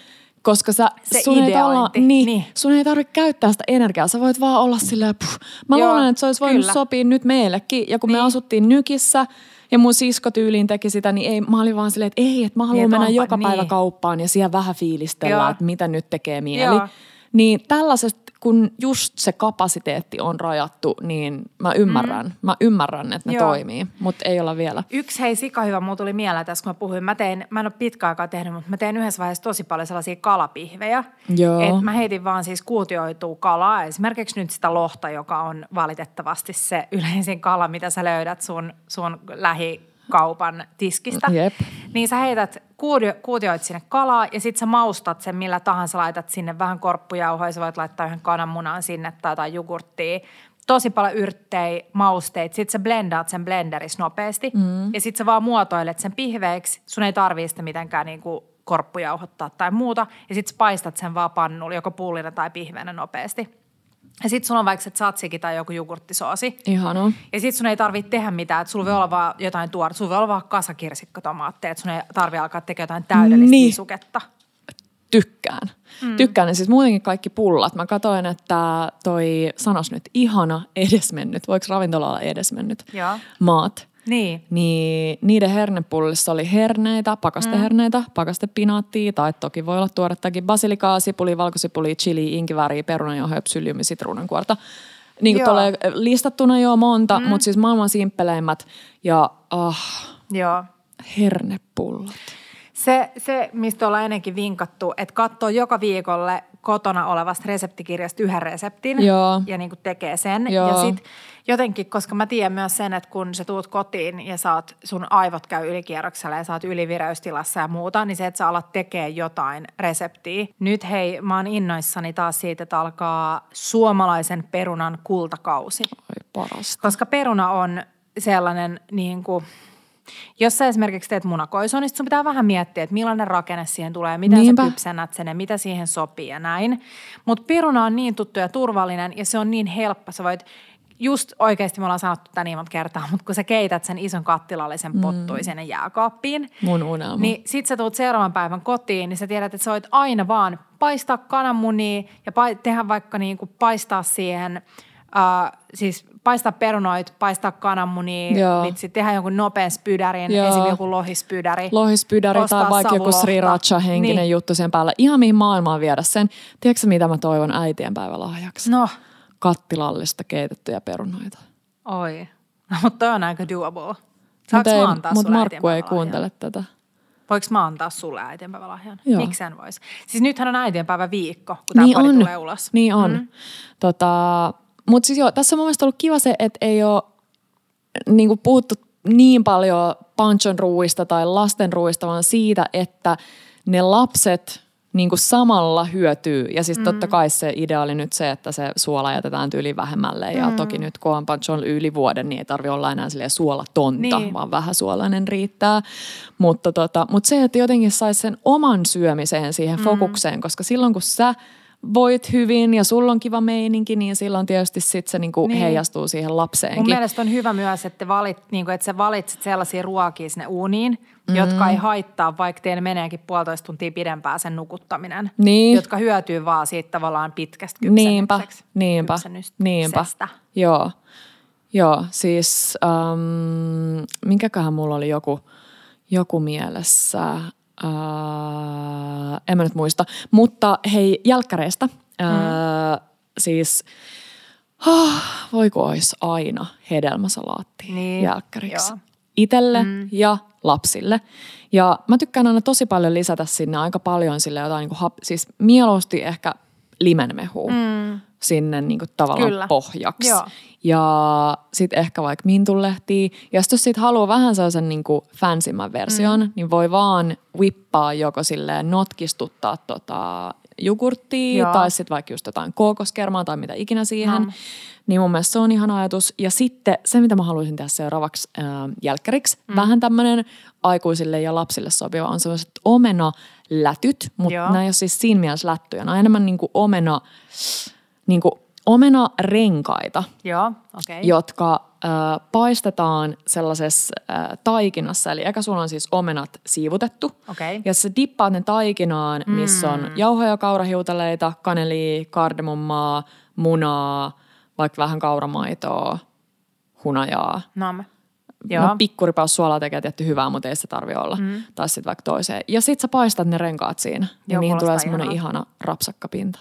koska sä, se sun, ei olla, niin, niin. sun ei tarvitse käyttää sitä energiaa. Sä voit vaan olla silleen, puh. Mä Joo, luulen, että se olisi voinut kyllä. sopia nyt meillekin. Ja kun niin. me asuttiin Nykissä ja mun sisko tyyliin teki sitä, niin ei, mä olin vaan silleen, että ei, että mä haluan niin, mennä onpa, joka niin. päivä kauppaan ja siellä vähän fiilistellä, että mitä nyt tekee mieli. Joo. Niin tällaisesta kun just se kapasiteetti on rajattu, niin mä ymmärrän, mm. mä ymmärrän, että ne Joo. toimii, mutta ei olla vielä. Yksi hei sika hyvä, mulla tuli mieleen tässä, kun mä puhuin. Mä, tein, mä en ole pitkä aikaa tehnyt, mutta mä tein yhdessä vaiheessa tosi paljon sellaisia kalapihvejä. Joo. Et mä heitin vaan siis kuutioituu kalaa, esimerkiksi nyt sitä lohta, joka on valitettavasti se yleisin kala, mitä sä löydät sun, sun lähi kaupan tiskistä. Jep. Niin sä heität, kuutioit sinne kalaa ja sit sä maustat sen millä tahansa, laitat sinne vähän korppujauhoja, sä voit laittaa yhden kananmunan sinne tai jotain jogurttia. Tosi paljon yrttejä, mausteita. Sitten sä blendaat sen blenderissä nopeasti mm. ja sitten sä vaan muotoilet sen pihveiksi. Sun ei tarvii sitä mitenkään niinku korppujauhottaa tai muuta. Ja sitten paistat sen vaan pannulla, joko pullina tai pihveenä nopeasti. Ja sit sulla on vaikka se tzatziki tai joku jogurttisoosi. Ihana. Ja sit sun ei tarvitse tehdä mitään, että sulla voi olla vaan jotain tuore, sulla voi olla vaan kasakirsikkotomaatteja, että sun ei tarvitse alkaa tekemään jotain täydellistä niin. suketta. Tykkään. Mm. Tykkään. Ja siis muutenkin kaikki pullat. Mä katsoin, että toi sanos nyt ihana edesmennyt. Voiko ravintola olla edesmennyt? Joo. Maat niin. niin niiden hernepullissa oli herneitä, pakasteherneitä, mm. pakastepinaattia tai toki voi olla tuorettakin basilikaa, sipuli, valkosipuli, chili, inkiväri, perunanjauhe, psylliumi, sitruunankuorta. Niin kuin tulee listattuna jo monta, mm. mutta siis maailman simppeleimmät ja ah, Joo. hernepullat. Se, se, mistä ollaan ennenkin vinkattu, että katsoo joka viikolle kotona olevasta reseptikirjasta yhden reseptin Joo. ja niin kuin tekee sen. Joo. Ja sitten jotenkin, koska mä tiedän myös sen, että kun sä tuut kotiin ja saat, sun aivot käy ylikierroksella ja saat ylivireystilassa ja muuta, niin se, että sä alat tekee jotain reseptiä. Nyt hei, mä oon innoissani taas siitä, että alkaa suomalaisen perunan kultakausi. Oi parasta. Koska peruna on sellainen niin kuin – jos sä esimerkiksi teet munakoisua, niin sun pitää vähän miettiä, että millainen rakenne siihen tulee, miten Niinpä. sä kypsennät sen ja mitä siihen sopii ja näin. Mutta peruna on niin tuttu ja turvallinen ja se on niin helppo. Sä voit just oikeasti me ollaan sanottu tätä niin monta kertaa, mutta kun sä keität sen ison kattilallisen mm. pottuisen mm. jääkaappiin. Mun unelma. Niin sit sä tuut seuraavan päivän kotiin, niin sä tiedät, että sä voit aina vaan paistaa kananmunia ja pa- tehdä vaikka niin kuin paistaa siihen, uh, siis paistaa perunoit, paistaa kananmunia, vitsi, tehdä jonkun nopean spydärin, Joo. esimerkiksi joku lohispydäri. Lohispydäri tai vaikka joku sriracha henkinen niin. juttu sen päällä. Ihan mihin maailmaan viedä sen. Tiedätkö mitä mä toivon äitien päivälahjaksi? No. Kattilallista keitettyjä perunoita. Oi. No, mutta toi on aika doable. Mutta Mut Markku ei kuuntele tätä. Voinko mä antaa sulle äitienpäivälahjan? Joo. Miksi en voisi? Siis nythän on äitienpäivä viikko, kun tämä niin on. tulee ulos. Niin on. Mm. Tota, Mutta siis joo, tässä on mun mielestä ollut kiva se, että ei ole niin puhuttu niin paljon panchon ruuista tai lasten ruuista, vaan siitä, että ne lapset niin kuin samalla hyötyy. Ja siis mm. totta kai se idea oli nyt se, että se suola jätetään tyyli vähemmälle. Ja Mm. toki nyt kun on panchon yli vuoden, niin ei tarvi olla enää silleen suolatonta, Niin. vaan vähän suolainen riittää. Mutta, tota, mutta se, että jotenkin saisi sen oman syömiseen siihen fokukseen, koska silloin kun sä voit hyvin ja sulla on kiva meininki, niin silloin tietysti sit se niinku Niin. heijastuu siihen lapseenkin. Mun mielestä on hyvä myös, että, valit, niin kuin, että sä valitset sellaisia ruokia sinne uuniin, mm. jotka ei haittaa, vaikka teillä meneekin puolitoista tuntia pidempään sen nukuttaminen. Niin. Jotka hyötyy vaan siitä tavallaan pitkästä Niinpä, niinpä, niinpä. Joo, joo siis ähm, minkäköhän mulla oli joku, joku mielessä, äh, en mä nyt muista. Mutta hei, jälkkäreistä, äh, siis oh, voiko olisi aina hedelmäsalaatti Niin, jälkkäriksi. joo. Itelle mm. ja lapsille. Ja mä tykkään aina tosi paljon lisätä sinne aika paljon sille jotain, niin kuin hap, siis mieluusti ehkä limenmehua mm. sinne niin kuin tavallaan Kyllä. pohjaksi. Joo. Ja sitten ehkä vaikka mintulehtiä. Ja sitten jos sit haluaa vähän sellaisen niin kuin fansimmän version, mm. niin voi vaan whippaa joko silleen notkistuttaa tota jogurttia Joo. tai sitten vaikka just jotain kookoskermaa tai mitä ikinä siihen. No. Niin mun mielestä se on ihan ajatus. Ja sitten se, mitä mä haluaisin tehdä seuraavaksi äh, jälkkäriksi, mm. vähän tämmöinen aikuisille ja lapsille sopiva, on sellaiset omena-lätyt, mutta nämä ei ole siis siinä mielessä lättyjä. Nämä on enemmän niin kuin omena, niin kuin omena-renkaita, Joo. Okay. jotka äh, paistetaan sellaisessa äh, taikinassa. Eli eka sulla on siis omenat siivutettu. Okei. Ja sä dippaat ne taikinaan, missä on jauhoja, kaurahiutaleita, kanelia, kardemummaa, munaa, vaikka vähän kauramaitoa, hunajaa. Nam. Joo. No pikkuripaus suolaa tekee tietty hyvää, mutta ei se tarvi olla. Mm. Tai sitten vaikka toiseen. Ja sit sä paistat ne renkaat siinä. Ja Joo, niihin tulee semmoinen ihana rapsakkapinta.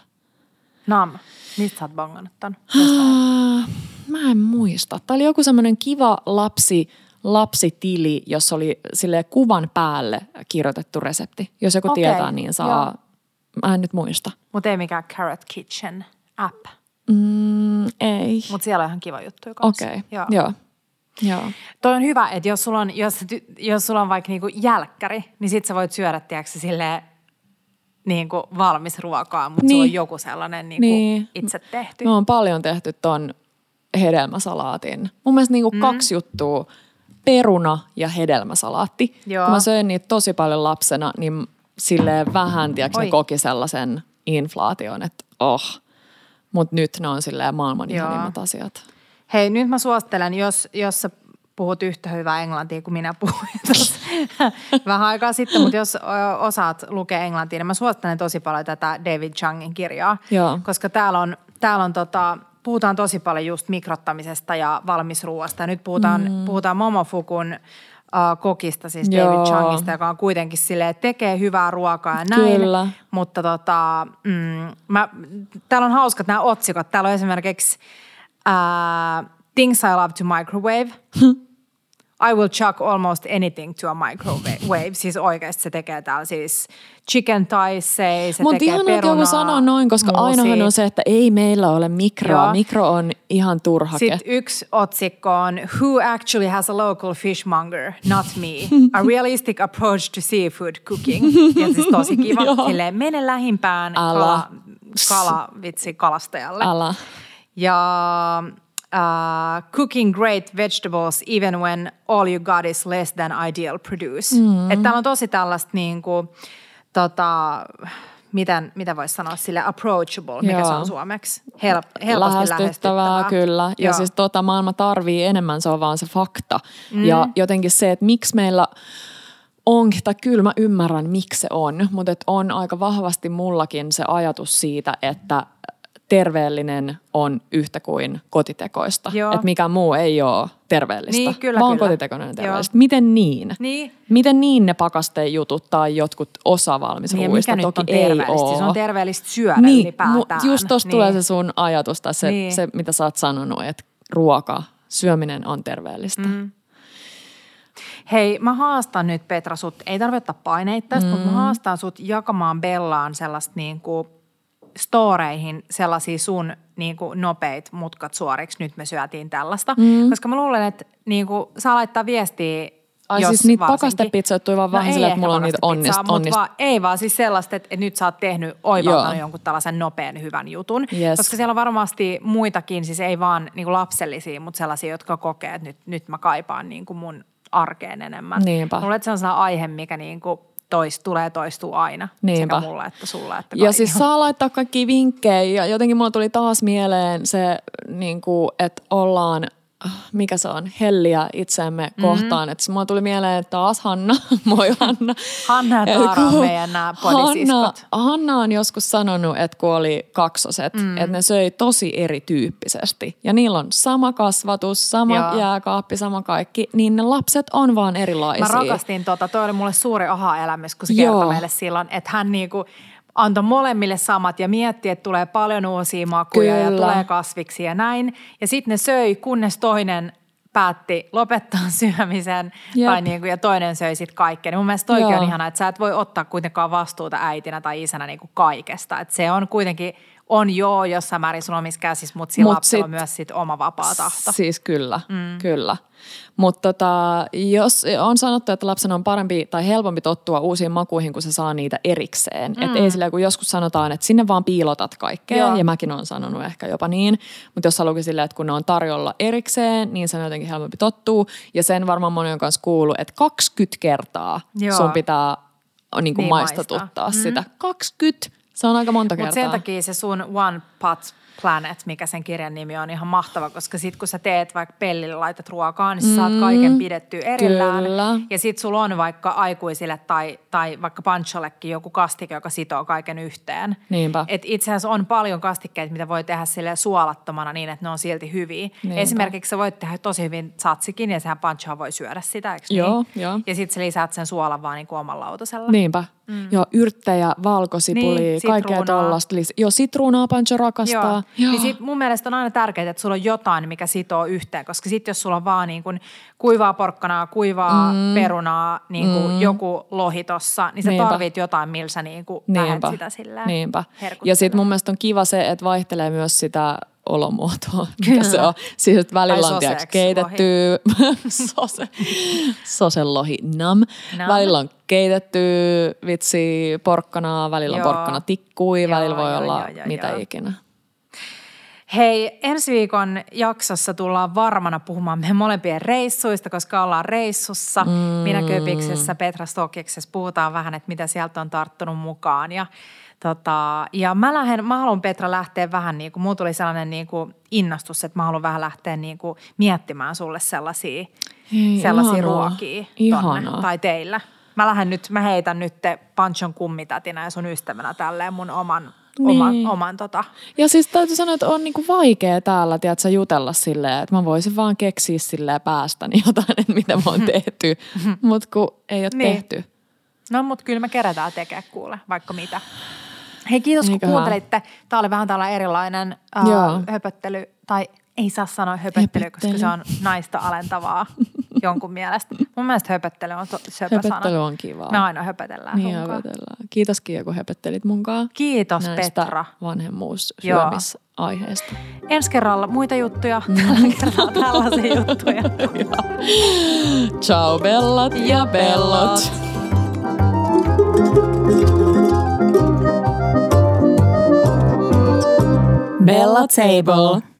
Nam. Mistä sä oot Mä en muista. Tämä oli joku semmoinen kiva lapsi, lapsitili, jossa oli sille kuvan päälle kirjoitettu resepti. Jos joku Okei, tietää, niin saa. joo. Mä en nyt muista. Mutta ei mikään Carrot Kitchen app. Mm, ei. Mutta siellä on ihan kiva juttu kanssa. Okei, Joo. joo. Joo. Toi on hyvä, että jos sulla on, jos, jos sulla on vaikka niinku jälkkäri, niin sit sä voit syödä, tiedätkö, silleen niinku valmis ruokaa, mutta niin. sulla on Niin. joku sellainen niinku Niin. itse tehty. Me on paljon tehty ton hedelmäsalaatin. Mun mielestä niinku mm. kaksi juttua, peruna ja hedelmäsalaatti. Joo. Kun mä söin niitä tosi paljon lapsena, niin silleen vähän, tiedätkö, ne koki sellaisen inflaation, että oh. Mutta nyt ne on silleen maailman Joo. ihanimmat asiat. Hei, nyt mä suosittelen, jos, jos sä puhut yhtä hyvää englantia kuin minä puhuin vähän aikaa sitten, mutta jos osaat lukea englantia, niin mä suosittelen tosi paljon tätä David Changin kirjaa, Joo. koska täällä on, täällä on tota, puhutaan tosi paljon just mikrottamisesta ja valmisruuasta. Ja nyt puhutaan, mm. puhutaan Momofukun uh, kokista, siis Joo. David Changista, joka on kuitenkin että tekee hyvää ruokaa ja näin. Kyllä. Mutta tota, mm, mä, täällä on hauskat nämä otsikot. Täällä on esimerkiksi uh, Things I love to microwave. I will chuck almost anything to a microwave. Siis oikeasti se tekee täällä siis chicken taisei, se Mutta tekee ihan että joku perunaa, sanoo noin, koska muusia. ainahan on se, että ei meillä ole mikroa. Joo. Mikro on ihan turhake. Sitten yksi otsikko on Who actually has a local fishmonger? Not me. A realistic approach to seafood cooking. Ja siis tosi kiva. Silleen, mene lähimpään kala, kala vitsi, kalastajalle. Älä. Ja uh, cooking great vegetables even when all you got is less than ideal produce. Mm. Että täällä on tosi tällaista niin kuin, tota, miten, mitä voisi sanoa sille approachable, mikä Joo. se on suomeksi? Help, helposti lähestyttävää, lähestyttävää. kyllä. Ja Joo. siis tota, maailma tarvii enemmän, se on vaan se fakta. Mm. Ja jotenkin se, että miksi meillä onkin, tai kyllä mä ymmärrän, miksi se on, mutta on aika vahvasti mullakin se ajatus siitä, että terveellinen on yhtä kuin kotitekoista. Joo. Että mikä muu ei ole terveellistä, Niin, kyllä, vaan kyllä. kotitekoinen on Joo. terveellistä. Miten niin? Niin. Miten niin ne pakastejutut tai jotkut osa valmisruuista Niin, toki ei terveellistä? ole. Se on terveellistä syödä niin, ylipäätään. mu- just tuossa niin. tulee se sun ajatus tai se, Niin. se, mitä sä oot sanonut, että ruoka, syöminen on terveellistä. Mm. Hei, mä haastan nyt Petra sut, ei tarvitse ottaa paineita tästä, mm. mutta mä haastan sut jakamaan Bellaan sellaista niin kuin storeihin sellaisia sun niin kuin nopeit mutkat suoriksi, nyt me syötiin tällaista. Mm. Koska mä luulen, että niin kuin, saa laittaa viestiä Ai jos siis niitä pakastepizzoja tuli vaan No vähän silleen, että mulla on niitä onnist, onnist, Vaan, ei vaan siis sellaista, että nyt sä oot tehnyt oivaltanut Joo. jonkun tällaisen nopean hyvän jutun. Yes. Koska siellä on varmasti muitakin, siis ei vaan niin kuin lapsellisia, mutta sellaisia, jotka kokee, että nyt, nyt mä kaipaan niin kuin mun arkeen enemmän. Niinpä. Mulla on sellainen aihe, mikä niin kuin tois, tulee toistuu aina. Niinpä. Sekä mulle että sulle. Että Ja siis saa laittaa kaikki vinkkejä ja jotenkin mulla tuli taas mieleen se, niin kuin, että ollaan mikä se on, helliä itseämme mm-hmm. kohtaan. Että mulla tuli mieleen taas Hanna, moi Hanna. Hanna ja Taara on meidän nämä Hanna, podisiskot. Hanna on joskus sanonut, että kun oli kaksoset, mm. että ne söi tosi erityyppisesti. Ja niillä on sama kasvatus, sama Joo. jääkaappi, sama kaikki, niin ne lapset on vaan erilaisia. Mä rakastin tota, toi oli mulle suuri aha-elämys, kun se Joo. kertoi meille silloin, että hän niinku antoi molemmille samat ja mietti, että tulee paljon uusia makuja ja Kyllä. tulee kasviksi ja näin. Ja sitten ne söi, kunnes toinen päätti lopettaa syömisen Jep. tai niinku, ja toinen söi sitten kaikkea. Niin mun mielestä toikin Joo. on ihana, että sä et voi ottaa kuitenkaan vastuuta äitinä tai isänä niinku kaikesta. Et se on kuitenkin, on joo jossain määrin sun omissa käsissä, mutta sillä Mut lapsella on sit- myös sit oma vapaa tahto. Siis kyllä, mm. kyllä. Mutta tota, jos on sanottu, että lapsen on parempi tai helpompi tottua uusiin makuihin, kun se saa niitä erikseen. Mm. Että ei sillä, kun joskus sanotaan, että sinne vaan piilotat kaikkea, Joo. ja mäkin olen sanonut ehkä jopa niin. Mutta jos haluaa silleen, että kun ne on tarjolla erikseen, niin se on jotenkin helpompi tottua. Ja sen varmaan moni on kanssa kuullut, että 20 kertaa Joo. sun pitää niin kuin Niin niin maistatuttaa maistaa. sitä. 20, se on aika monta Mutta kertaa. sen takia se sun One Pot Planet, mikä sen kirjan nimi on, ihan mahtava, koska sit kun sä teet vaikka pellille, laitat ruokaa, niin sä saat kaiken pidettyä erillään. Kyllä. Ja sit sulla on vaikka aikuisille tai, tai vaikka panchollekin joku kastike, joka sitoo kaiken yhteen. Niinpä. Et itse asiassa on paljon kastikkeita, mitä voi tehdä sille suolattomana niin, että ne on silti hyviä. Niinpä. Esimerkiksi sä voit tehdä tosi hyvin satsikin ja sehän panchoa voi syödä sitä, eikö Joo, niin? joo. Ja sit sä lisäät sen suolan vaan niin kuin omalla lautasella. Niinpä. Mm. Joo, yrttejä, valkosipuli, Niin, niin, kaikkea tollasta. Joo, sitruunaa Pancho rakastaa. Joo. Joo. Niin sit mun mielestä on aina tärkeää, että sulla on jotain, mikä sitoo yhteen, koska sitten jos sulla on vaan niin kuin kuivaa porkkanaa, kuivaa mm. perunaa, niin kuin mm. joku lohi tossa, niin sä Niinpä. tarvit jotain, millä sä niin Niinpä. sitä silleen Niinpä. Ja sitten mun mielestä on kiva se, että vaihtelee myös sitä olomuotoa, mikä Kyllä. se on. Siis että välillä on tiiäks, keitetty sose, soselohi nam. Nam. Välillä on keitetty vitsi porkkanaa, välillä Joo. on porkkana tikkui, Joo, välillä voi joo, olla joo, joo, mitä joo. ikinä. Hei, ensi viikon jaksossa tullaan varmana puhumaan meidän molempien reissuista, koska ollaan reissussa. Mm. Minä Köpiksessä, Petra Stokiksessa. Puhutaan vähän, että mitä sieltä on tarttunut mukaan. Ja, tota, ja mä, lähden, mä haluan Petra lähteä vähän niin kuin, mulla tuli sellainen niin kuin innostus, että mä haluan vähän lähteä niin kuin miettimään sulle sellaisia, Hei, sellaisia ihanaa. ruokia tonne, tai teillä. Mä lähden nyt, mä heitän nyt te Panchon kummitätinä ja sun ystävänä tälleen mun oman, Niin. oman, oman tota, Ja siis täytyy sanoa, että on niinku vaikea täällä, tiedätkö, jutella silleen, että mä voisin vaan keksiä silleen päästäni jotain, että mitä mä oon tehty, mutta kun ei ole Niin. tehty. No, mutta kyllä me kerätään tekemään kuule, vaikka mitä. Hei, kiitos kun Eiköhän. kuuntelitte. Tämä oli vähän tällainen erilainen äh, Joo. höpöttely, tai ei saa sanoa höpöttely, Höpöttely. koska se on naista alentavaa jonkun mielestä. Mun mielestä höpöttely on to- söpö Höpöttely sana. on kivaa. Me aina höpötellään Niin sunkaan. höpötellään. Kiitos Kiia, kun höpöttelit munkaan. Kiitos näistä Petra. vanhemmuussyömisaiheista. Ensi kerralla muita juttuja, Mm. tällä kertaa tällaisia juttuja. Ciao bellat ja bellot. Bella Table.